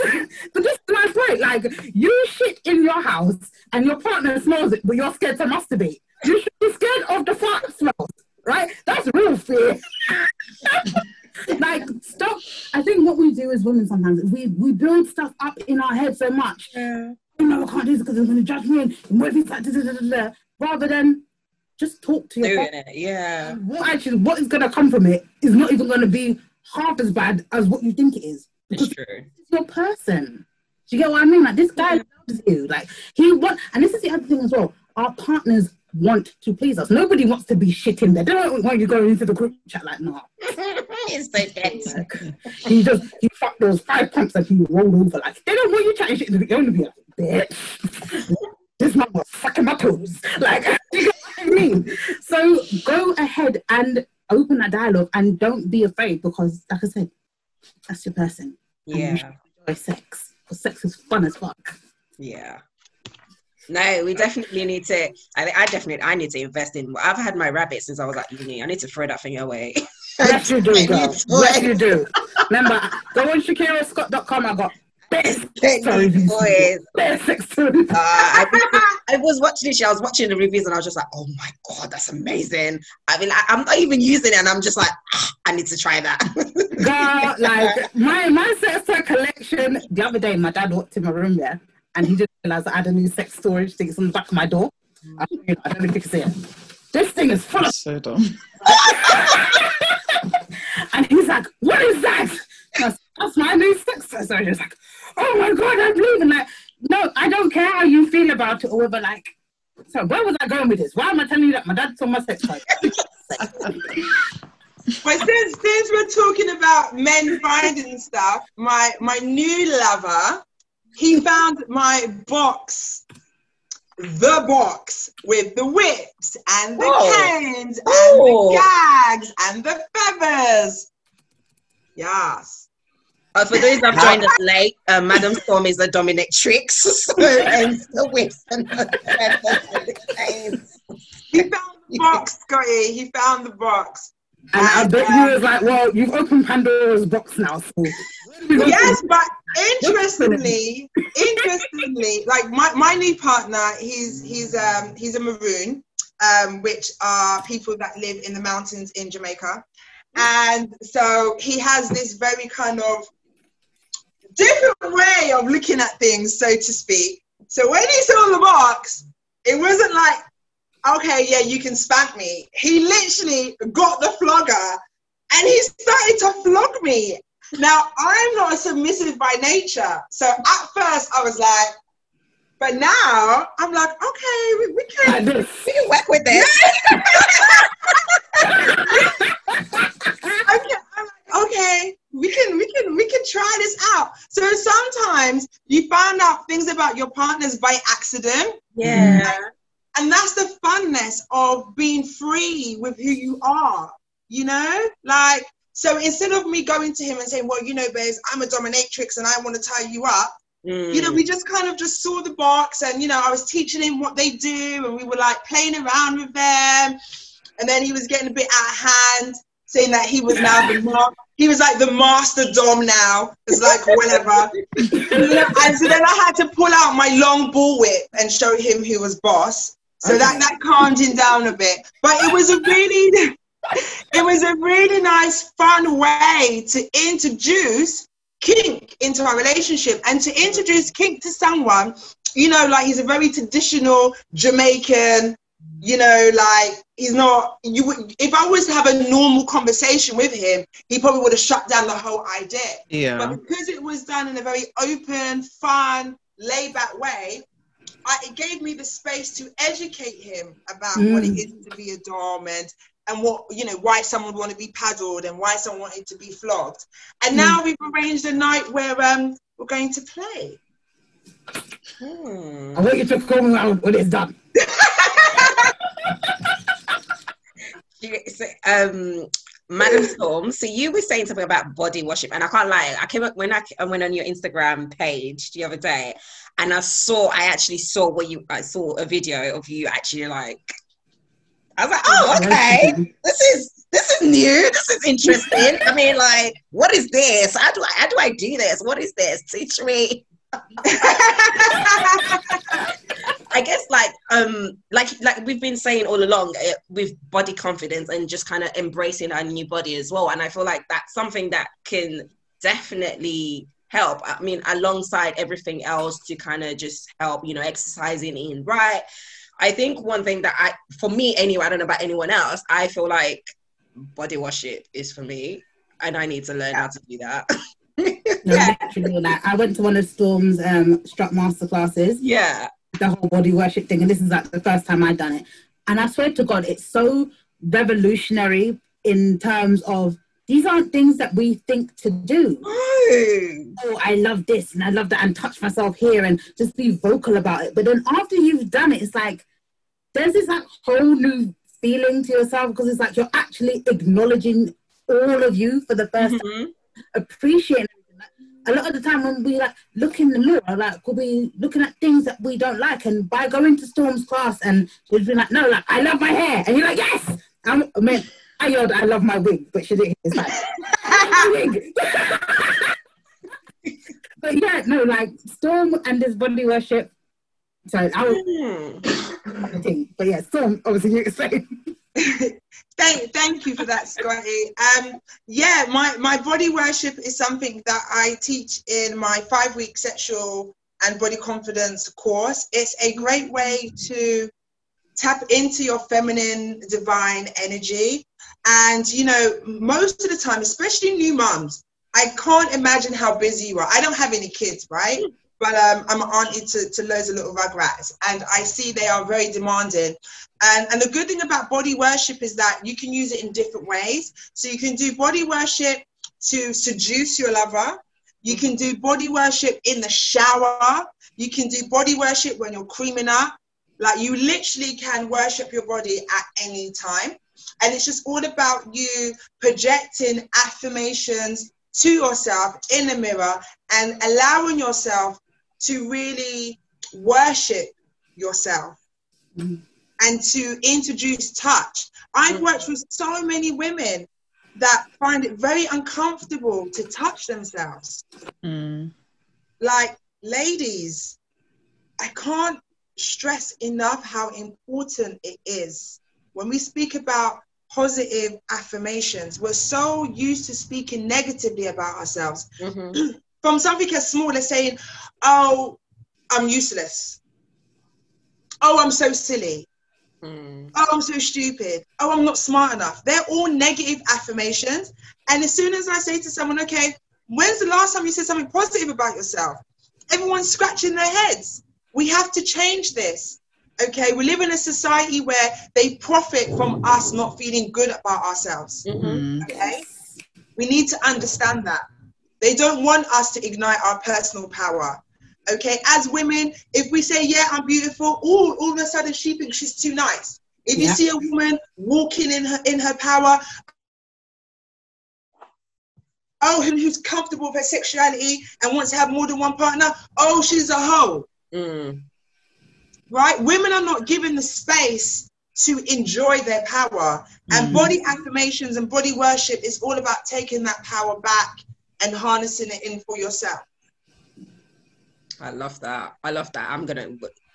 but this is my point. Like, you shit in your house and your partner smells it, but you're scared to masturbate. You should be scared of the fart smells, right? That's real fear. like, stop I think what we do as women sometimes we we build stuff up in our head so much. Yeah. Oh no, I can't do this because they're going to judge me. And what if it's like da, da, da, da, da, rather than just talk to your Doing partner. it, yeah. What actually what is going to come from it is not even going to be half as bad as what you think it is. It's true. It's your person. Do you get what I mean? Like this guy loves you. Like he want, and this is the other thing as well. Our partners want to please us. Nobody wants to be shit in there. They don't want you going into the group chat like, no. it's so dead. Like, he just he fucked those five pumps and he rolled over. Like they don't want you chatting shit. in They only be like, bitch. This man was fucking my toes. Like, do you get what I mean? So go ahead and open that dialogue and don't be afraid because, like I said, that's your person. Yeah. Enjoy sex. Because sex is fun as fuck. Yeah. No, we definitely need to. I, I definitely, I need to invest in. I've had my rabbit since I was at uni. I need to throw that thing away. Yes, you do, I girl. need Yes, you do. Remember, go on ShakiraScott.com. I got best sex. Boys. Best sex. Uh, I, I was watching this. I was watching the reviews, and I was just like, "Oh my god, that's amazing!" I mean, I, I'm not even using it, and I'm just like, "Ah, "I need to try that." Girl, like my my sex toy collection. The other day, my dad walked in my room, yeah, and he just realized I had a new sex storage thing. It's on the back of my door. I, you know, I don't know if you can see it. This thing is full of, So dumb. and he's like, "What is that?" And said, That's my new sex toy. So he's like, "Oh my god, I'm leaving." Like, no, I don't care how you feel about it, or whether like. So where was I going with this? Why am I telling you that my dad saw my sex life? But since since we're talking about men finding stuff, my my new lover, he found my box, the box with the whips and the Oh. canes and Oh. the gags and the feathers. Yes. Uh, for those that have joined us late, uh, Madam Storm is a dominatrix, so and the whips and the feathers and the canes. He found the box, Scotty. He found the box. And I bet he was like, "Well, you've opened Pandora's box now, so." where do we go from Yes, but interestingly, interestingly, like my, my new partner, he's he's um he's a maroon, um, which are people that live in the mountains in Jamaica. And so he has this very kind of different way of looking at things, so to speak. So when he saw the box, it wasn't like, okay, yeah, you can spank me. He literally got the flogger and he started to flog me. Now, I'm not a submissive by nature. So at first I was like, but now I'm like, okay, we, we can. We can work with this. Like, okay, we can, we can, we can try this out. So sometimes you find out things about your partners by accident. Yeah. And that's the funness of being free with who you are, you know? Like, so instead of me going to him and saying, well, you know, babes, I'm a dominatrix and I want to tie you up, Mm. you know, we just kind of just saw the box and, you know, I was teaching him what they do and we were like playing around with them. And then he was getting a bit out of hand, saying that he was now the he was like the master dom now. It's like whatever. and so then I had to pull out my long bull whip and show him who was boss. So that, that calmed him down a bit. But it was a really it was a really nice, fun way to introduce kink into our relationship and to introduce kink to someone, you know, like he's a very traditional Jamaican, you know, like he's not you would if I was to have a normal conversation with him, he probably would have shut down the whole idea. Yeah. But because it was done in a very open, fun, laid back way, I, it gave me the space to educate him about what it Mm. to be a dom and and what you know why someone would want to be paddled and why someone wanted to be flogged. And now we've arranged a night where um we're going to play. Hmm. I want you to call me when it's done. You- so, um, Madam Storm, so you were saying something about body worship, and I can't lie. I came up when I, I went on your Instagram page the other day, and I saw, I actually saw what you, I saw a video of you actually like. I was like, oh, okay, this is this is new. This is interesting. I mean, like, what is this? How do I how do I do this? What is this? Teach me. I guess like um like like we've been saying all along uh, with body confidence and just kind of embracing our new body as well and I feel like that's something that can definitely help. I mean, alongside everything else to kind of just help, you know, exercising, in right. I think one thing that I, for me anyway, I don't know about anyone else, I feel like body worship is for me, and I need to learn how to do that. No, literally, like I went to one of Storm's um, strut master classes. yeah. The whole body worship thing, and this is like the first time I've done it. And I swear to God, it's so revolutionary in terms of these aren't things that we think to do. Oh. Oh, I love this and I love that, and touch myself here and just be vocal about it. But then after you've done it, it's like there's this like whole new feeling to yourself because it's like you're actually acknowledging all of you for the 1st time, Mhm. appreciating. A lot of the time when we like look in the mirror, like we'll be looking at things that we don't like, and by going to Storm's class, and she'll be like, "No, like I love my hair," and you're like, "Yes." I'm, I mean, I yelled, "I love my wig," but she didn't. It's like, "I love my wig." but yeah, no, like Storm and this body worship. Sorry, I was think, hmm. but yeah, Storm. Obviously, you explain. thank, thank you for that, Scotty. Um, yeah, my, my body worship is something that I teach in my five week sexual and body confidence course. It's a great way to tap into your feminine divine energy. And, you know, most of the time, especially new moms, I can't imagine how busy you are. I don't have any kids, right? But um, I'm an auntie to, to loads of little rugrats, and I see they are very demanding. And, and the good thing about body worship is that you can use it in different ways. So you can do body worship to seduce your lover. You can do body worship in the shower. You can do body worship when you're creaming up. Like you literally can worship your body at any time. And it's just all about you projecting affirmations to yourself in the mirror and allowing yourself to really worship yourself and to introduce touch. I've worked with so many women that find it very uncomfortable to touch themselves. Mm. Like, ladies, I can't stress enough how important it is when we speak about positive affirmations. We're so used to speaking negatively about ourselves. Mhm. From something as small as saying, Oh, I'm useless. Oh, I'm so silly. Hmm. Oh, I'm so stupid. Oh, I'm not smart enough. They're all negative affirmations. And as soon as I say to someone, okay, when's the last time you said something positive about yourself? Everyone's scratching their heads. We have to change this. Okay, we live in a society where they profit from us not feeling good about ourselves. Mhm. Mm. Okay, we need to understand that. They don't want us to ignite our personal power. Okay, as women, if we say, Yeah, I'm beautiful, all, all of a sudden she thinks she's too nice. If you Yeah. see a woman walking in her in her power, oh, who- who's comfortable with her sexuality and wants to have more than one partner, oh, she's a hoe Mm. right? Women are not given the space to enjoy their power. And Mhm. body affirmations and body worship is all about taking that power back and harnessing it in for yourself. I love that. I love that. I'm gonna.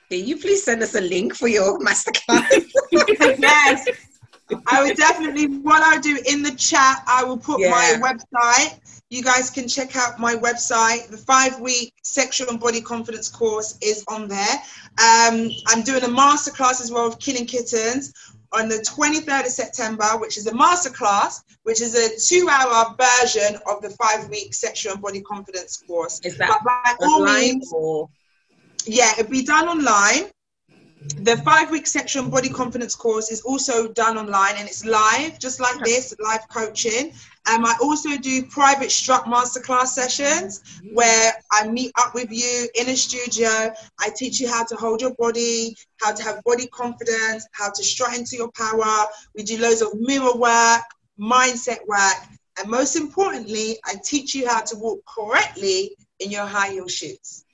Can you please send us a link for your masterclass? yes. I would definitely, what I do in the chat, I will put Yeah. my website. You guys can check out my website. The five week sexual and body confidence course is on there. Um, I'm doing a masterclass as well with Killing Kittens on the 23rd of September, which is a masterclass, which is a two hour version of the five week sexual and body confidence course. Is that But by all means, or? yeah, it'd be done online. The five week section body confidence course is also done online and it's live, just like this, live coaching. Um, I also do private strut masterclass sessions where I meet up with you in a studio. I teach you how to hold your body, how to have body confidence, how to strut into your power. We do loads of mirror work, mindset work, and most importantly, I teach you how to walk correctly in your high heel shoes.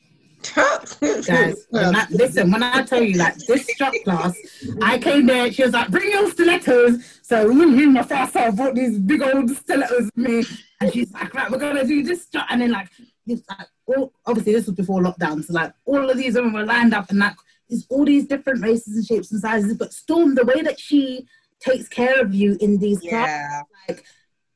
Guys, when I, listen, when I tell you like this strut class, I came there, she was like, bring your stilettos. So me and my self brought these big old stilettos with me. And she's like, right, we're gonna do this strut. And then like, it's like all, obviously this was before lockdown. So like all of these women were lined up and like there's all these different races and shapes and sizes. But Storm, the way that she takes care of you in these classes, Yeah. like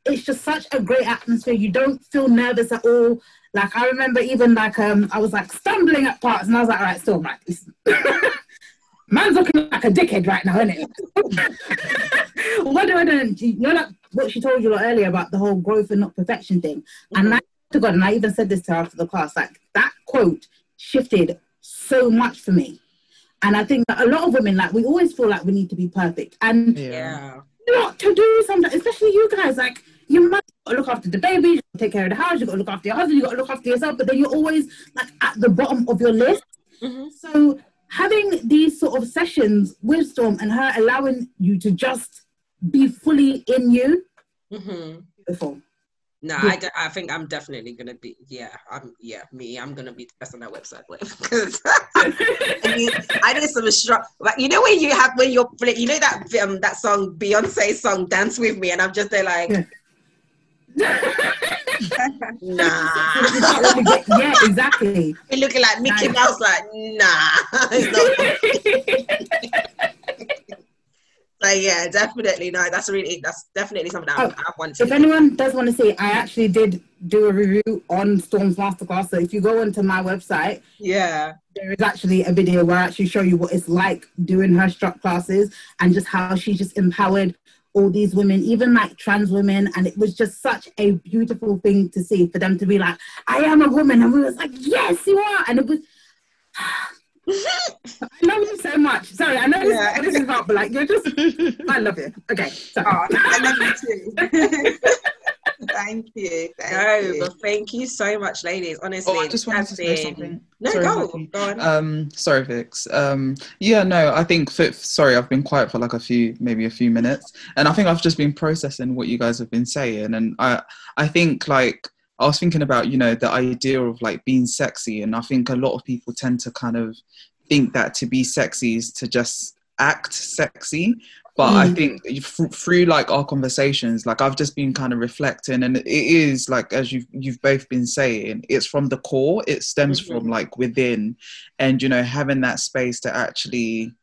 it's just such a great atmosphere. You don't feel nervous at all. Like I remember even like um I was like stumbling at parts and I was like, all right, still right, listen. Man's looking like a dickhead right now, isn't it? what do I do? You know like what she told you lot earlier about the whole growth and not perfection thing. Mm-hmm. And I to God, and I even said this to her after the class, like that quote shifted so much for me. And I think that a lot of women, like we always feel like we need to be perfect. And Yeah. not to do something, especially you guys, like you look after the baby, you gotta take care of the house, you gotta look after your husband, you gotta look after yourself, but then you're always like at the bottom of your list. Mhm. So having these sort of sessions with Storm and her allowing you to just be fully in you, hmm beautiful. No, I, de- I think I'm definitely gonna be. Yeah, I'm. Yeah, me. I'm gonna be the best on that website with because I, mean, I did some strong. Like you know when you have when you're you know that um that song Beyonce song Dance with Me and I'm just there like nah. yeah, exactly. You're looking like Mickey Nice. Mouse like nah. It's not- so yeah, definitely no. That's really that's definitely something I, Oh, I want to. If anyone does want to see, I actually did do a review on Storm's Masterclass. So if you go onto my website, yeah. there is actually a video where I actually show you what it's like doing her struck classes and just how she just empowered all these women, even like trans women. And it was just such a beautiful thing to see for them to be like, I am a woman. And we was like, yes, you are. And it was, I love you so much. Sorry, I know this, Yeah. this is about, but like, you're just, I love you. Okay. Sorry. Oh, I love you too. Thank you. Thank No, you. but thank you so much, ladies. Honestly, Oh, I just wanted to say been- something. No, Sorry, go, Maggie. go on. Um, sorry, Vix. Um, yeah, no, I think. For, sorry, I've been quiet for like a few, maybe a few minutes, and I think I've just been processing what you guys have been saying, and I, I think like I was thinking about you know the idea of like being sexy, and I think a lot of people tend to kind of think that to be sexy is to just act sexy. But I Mm. think f- through like our conversations, like I've just been kind of reflecting, and it is like as you've you've both been saying, it's from the core. It stems Mhm. from like within, and you know having that space to actually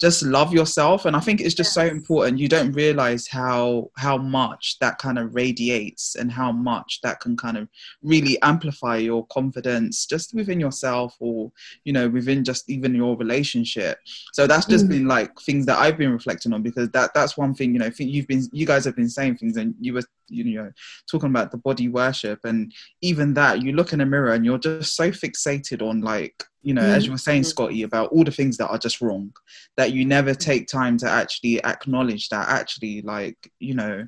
just love yourself. And i think it's just so important. You don't realize how how much that kind of radiates and how much that can kind of really amplify your confidence just within yourself or you know within just even your relationship. So that's just Mm. been like things that i've been reflecting on because that that's one thing you know think you've been you guys have been saying things and you were you know talking about the body worship and even that you look in a mirror and you're just so fixated on like you know as you were saying Mhm. scotty about all the things that are just wrong that you never take time to actually acknowledge that actually like you know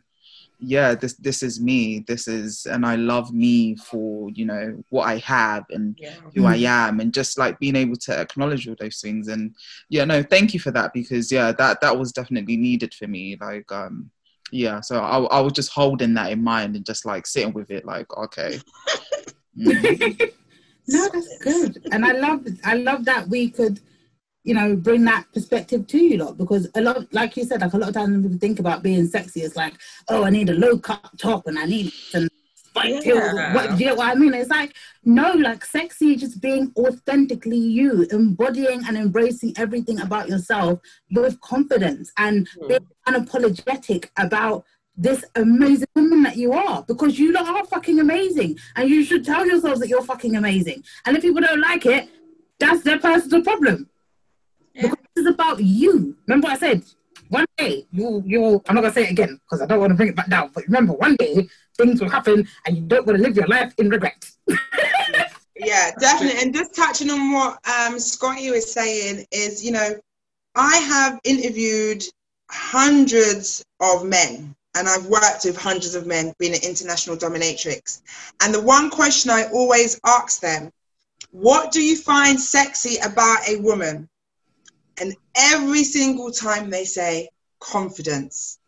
yeah this this is me this is and i love me for you know what i have and yeah. who i am and just like being able to acknowledge all those things and yeah no thank you for that because yeah that that was definitely needed for me like um yeah so i, I was just holding that in mind and just like sitting with it like okay Mm. No, that's good. And I love I love that we could, you know, bring that perspective to you lot because a lot like you said, like a lot of times people think about being sexy, it's like, oh, I need a low cut top and I need some heels. Yeah. What do you know what I mean? It's like, no, like sexy just being authentically you, embodying and embracing everything about yourself with confidence and Mm. being unapologetic about this amazing woman that you are because you lot are fucking amazing and you should tell yourselves that you're fucking amazing and if people don't like it that's their personal problem Yeah. because this is about you remember what i said one day you you i'm not gonna say it again because i don't want to bring it back down but remember one day things will happen and you don't want to live your life in regret Yeah, definitely. And just touching on what um, Scotty was saying is, you know, I have interviewed hundreds of men and I've worked with hundreds of men being an international dominatrix. And the one question I always ask them, what do you find sexy about a woman? And every single time they say confidence.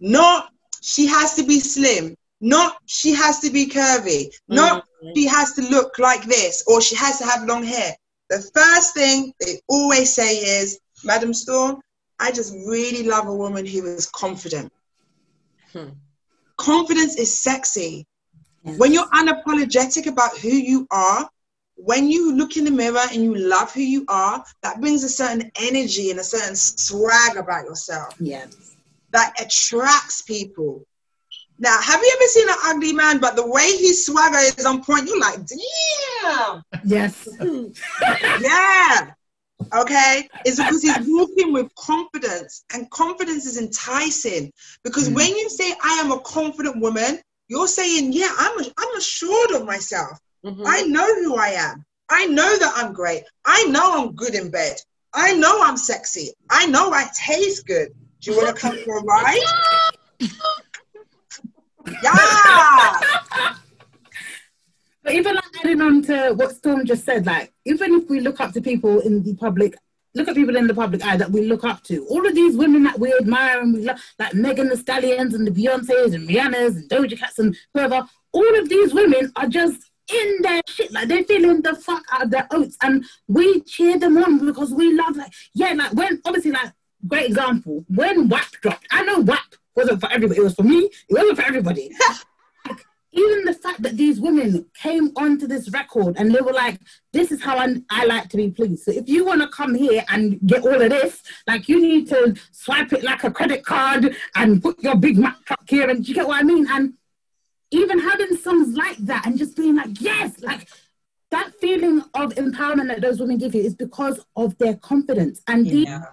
Not she has to be slim, not she has to be curvy, not Mhm. she has to look like this or she has to have long hair. The first thing they always say is, Madam Storm, I just really love a woman who is confident. Hmm. Confidence is sexy. When you're unapologetic about who you are, when you look in the mirror and you love who you are, that brings a certain energy and a certain swag about yourself yeah that attracts people. Now, have you ever seen an ugly man, but the way his swagger is on point, you're like, damn. Yes. yeah. Okay. It's because he's walking with confidence, and confidence is enticing. Because Mm. when you say, I am a confident woman, you're saying, yeah, I'm, I'm assured of myself. Mhm. I know who I am. I know that I'm great. I know I'm good in bed. I know I'm sexy. I know I taste good. Do you want to come for a ride? yeah. But even like adding on to what Storm just said, like even if we look up to people in the public, look at people in the public eye that we look up to, all of these women that we admire and we love, like Megan Thee Stallions and the Beyonces and Rihanna's and Doja Cats and whoever, all of these women are just in their shit, like they're feeling the fuck out of their oats, and we cheer them on because we love, like, yeah, like when obviously, like, great example, when WAP dropped, I know WAP wasn't for everybody, it was for me, it wasn't for everybody. even the fact that these women came onto this record and they were like, this is how I, I like to be pleased. So if you want to come here and get all of this, like you need to swipe it like a credit card and put your big Mac truck here. And do you get what I mean? And even having songs like that and just being like, yes, like that feeling of empowerment that those women give you is because of their confidence. And these Yeah.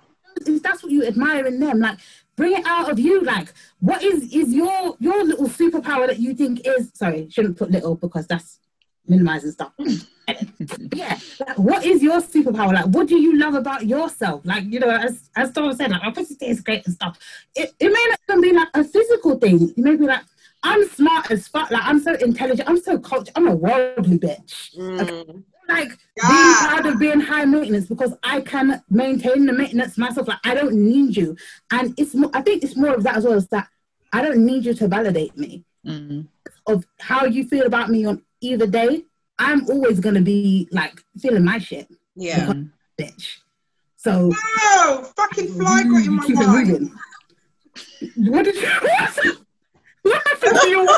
if that's what you admire in them, like bring it out of you. Like, what is is your your little superpower that you think is sorry, shouldn't put little because that's minimizing stuff. yeah, like, what is your superpower? Like, what do you love about yourself? Like, you know, as as Donna said, like, my pussy is great and stuff. It it may not even be like a physical thing. You may be like. I'm smart as fuck. Like I'm so intelligent. I'm so cultured. I'm a worldly bitch. Mm. Like being proud of being high maintenance because I can maintain the maintenance myself. Like I don't need you, and it's more. I think it's more of that as well. as that I don't need you to validate me Mm. of how you feel about me on either day. I'm always gonna be like feeling my shit, Yeah. bitch. So Oh, fucking fly got in my mind. What did you? What happened to you?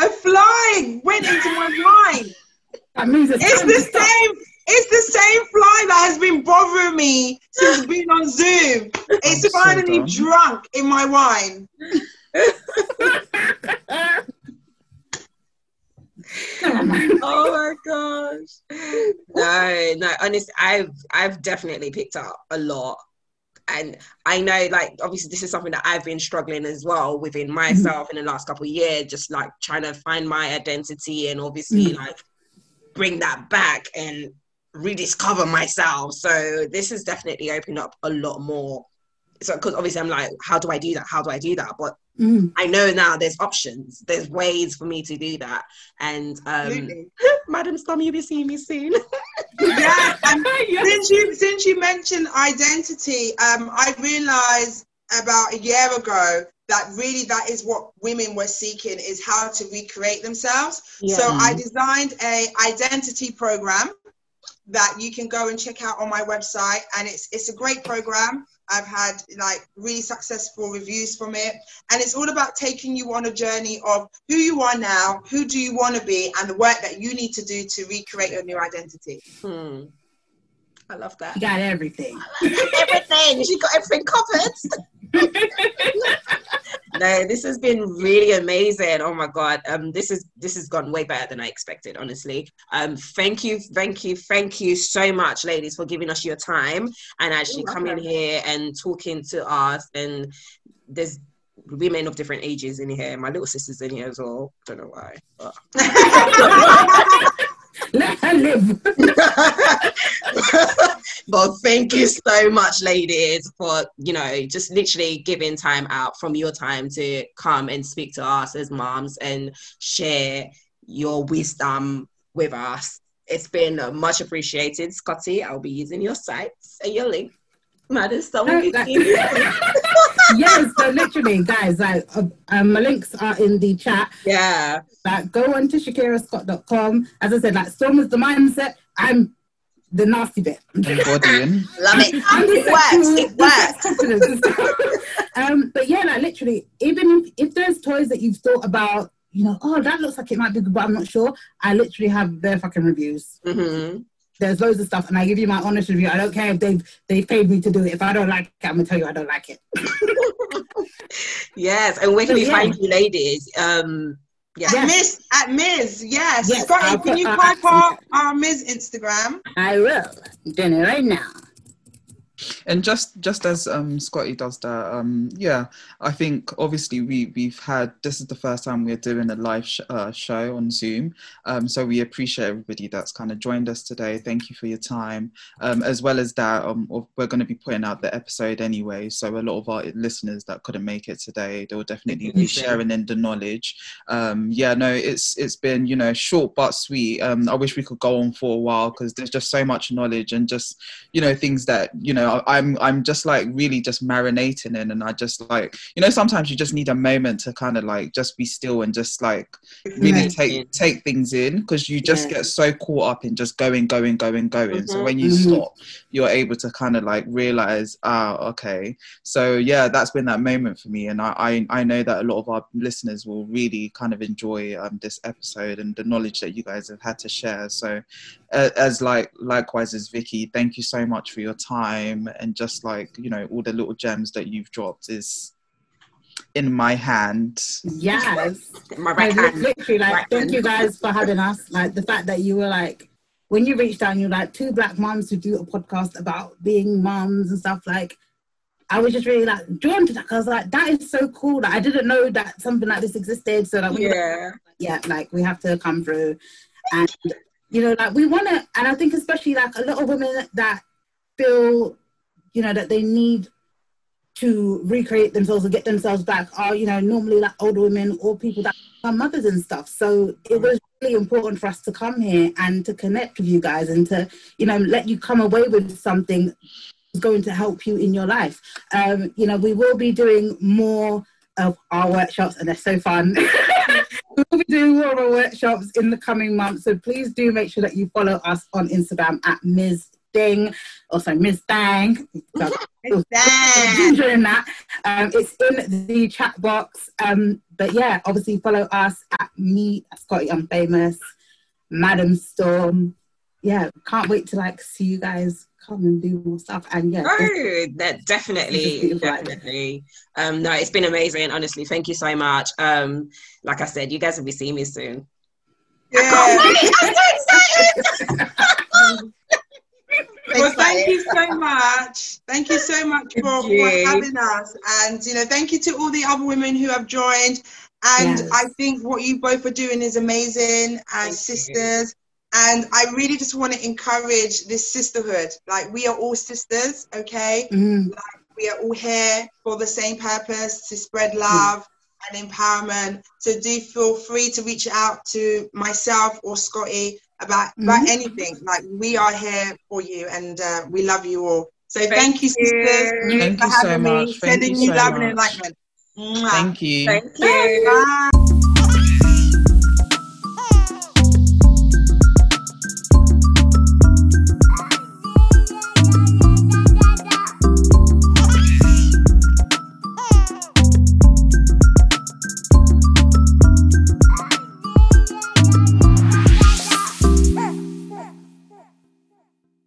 A fly went into my mind. That means it's, It's time to the stop. same. It's the same fly that has been bothering me since being on Zoom. It's I'm finally done. drunk in my wine. Oh my gosh. No, no, honestly, I've I've definitely picked up a lot. And I know like obviously this is something that I've been struggling as well within myself in the last couple of years, just like trying to find my identity and obviously Mm. like bring that back and rediscover myself. So this has definitely opened up a lot more. So because obviously I'm like, how do I do that? How do I do that? But Mm. I know now there's options, there's ways for me to do that. And um Madam Storm, you'll be seeing me soon. Yeah, Yes. since you since you mentioned identity, um, I realized about a year ago that really that is what women were seeking is how to recreate themselves. So I designed a identity program that you can go and check out on my website, and it's it's a great program. I've had like really successful reviews from it, and it's all about taking you on a journey of who you are now, who do you want to be, and the work that you need to do to recreate your new identity. Hmm. I love that. You got everything. everything. She got everything covered. no, this has been really amazing. Oh my god. Um, this is this has gone way better than I expected, honestly. Um, thank you, thank you, thank you so much, ladies, for giving us your time and actually coming here and talking to us. And there's women of different ages in here. My little sister's in here as well. Don't know why. Let her live. but thank you so much, ladies, for you know just literally giving time out from your time to come and speak to us as moms and share your wisdom with us. It's been much appreciated, Scotty. I'll be using your sites and your link. Madam, someone No, that- yes, so literally, guys, like, uh, um, my links are in the chat. yeah, Like, go on to shakirascott.com. As I said, like, Storm is the mindset. I'm the nasty bit. Embodying. love it. I'm It works. sexual- It works. confidence and stuff. um, but yeah, like literally, even if, if there's toys that you've thought about, you know, oh, that looks like it might be good, but I'm not sure. I literally have their fucking reviews. hmm There's loads of stuff, and I give you my honest review. I don't care if they've they've paid me to do it. If I don't like it, I'm gonna tell you I don't like it. Yes, and where can So, we yeah. find you, ladies? Um, yeah. Yeah. Miss at Ms. Yes. Yes, Scotty, can put you our type our, accent. our Ms. Instagram? I will. Doing it right now. And just just as um scotty does that um yeah i think obviously we we've had this is the first time we're doing a live sh- uh, show on zoom. Um so we appreciate everybody that's kind of joined us today. Thank you for your time. Um as well as that um we're going to be putting out the episode anyway. So a lot of our listeners that couldn't make it today they will definitely be sharing in the knowledge. Um yeah no it's it's been you know short but sweet. Um i wish we could go on for a while because there's just so much knowledge and just you know things that you know I- i'm i'm just like really just marinating in and i just like you know sometimes you just need a moment to kind of like just be still and just like really Amazing. take take things in because you just Yeah. get so caught up in just going going going going so Mhm. when you Mhm. stop you're able to kind of like realize ah okay so yeah that's been that moment for me and i i, I know that a lot of our listeners will really kind of enjoy um, this episode and the knowledge that you guys have had to share so uh, as like likewise as vicky thank you so much for your time and just like you know all the little gems that you've dropped is in my hand Yes. My Like, right hand. literally, like, Right thank hand. you guys for having us. Like the fact that you were like, when you reached out, and you're like two black moms who do a podcast about being moms and stuff. Like, I was just really like drawn to that. 'cause I was like, that is so cool. Like, I didn't know that something like this existed. So like, when you were Yeah. yeah, like we have to come through. And, you know, like we want to, and I think especially like a lot of women that feel, you know, that they need to recreate themselves or get themselves back are, you know, normally like older women or people that are mothers and stuff. So it was really important for us to come here and to connect with you guys and to, you know, let you come away with something that's going to help you in your life. Um, you know, we will be doing more of our workshops and they're so fun. we will be doing more of our workshops in the coming months. So please do make sure that you follow us on Instagram at Ms. Ding, also Ms. Bang. Dang. Ginger in that. Um, it's in the chat box. Um, but yeah, obviously follow us at me, Scotty Unfamous, Madam Storm. Yeah, can't wait to like see you guys come and do more stuff. And yeah, Oh, that definitely, definitely. Um, no, it's been amazing. Honestly, thank you so much. Um, like I said, you guys will be seeing me soon. Yeah. I'm so excited. Well, thank you so much. Thank you so much for, for having us. And, you know, thank you to all the other women who have joined. And Yes. I think what you both are doing is amazing you. as sisters. And I really just want to encourage this sisterhood. Like, we are all sisters, okay? Mm, We are all here for the same purpose to spread love and empowerment. So do feel free to reach out to myself or Scotty about, about Mhm. anything. Like we are here for you and uh, we love you all. So thank, Thank you, you. sisters, Thank for you so having me, much. Thank sending you you so love and enlightenment. Thank you Thank you. Bye.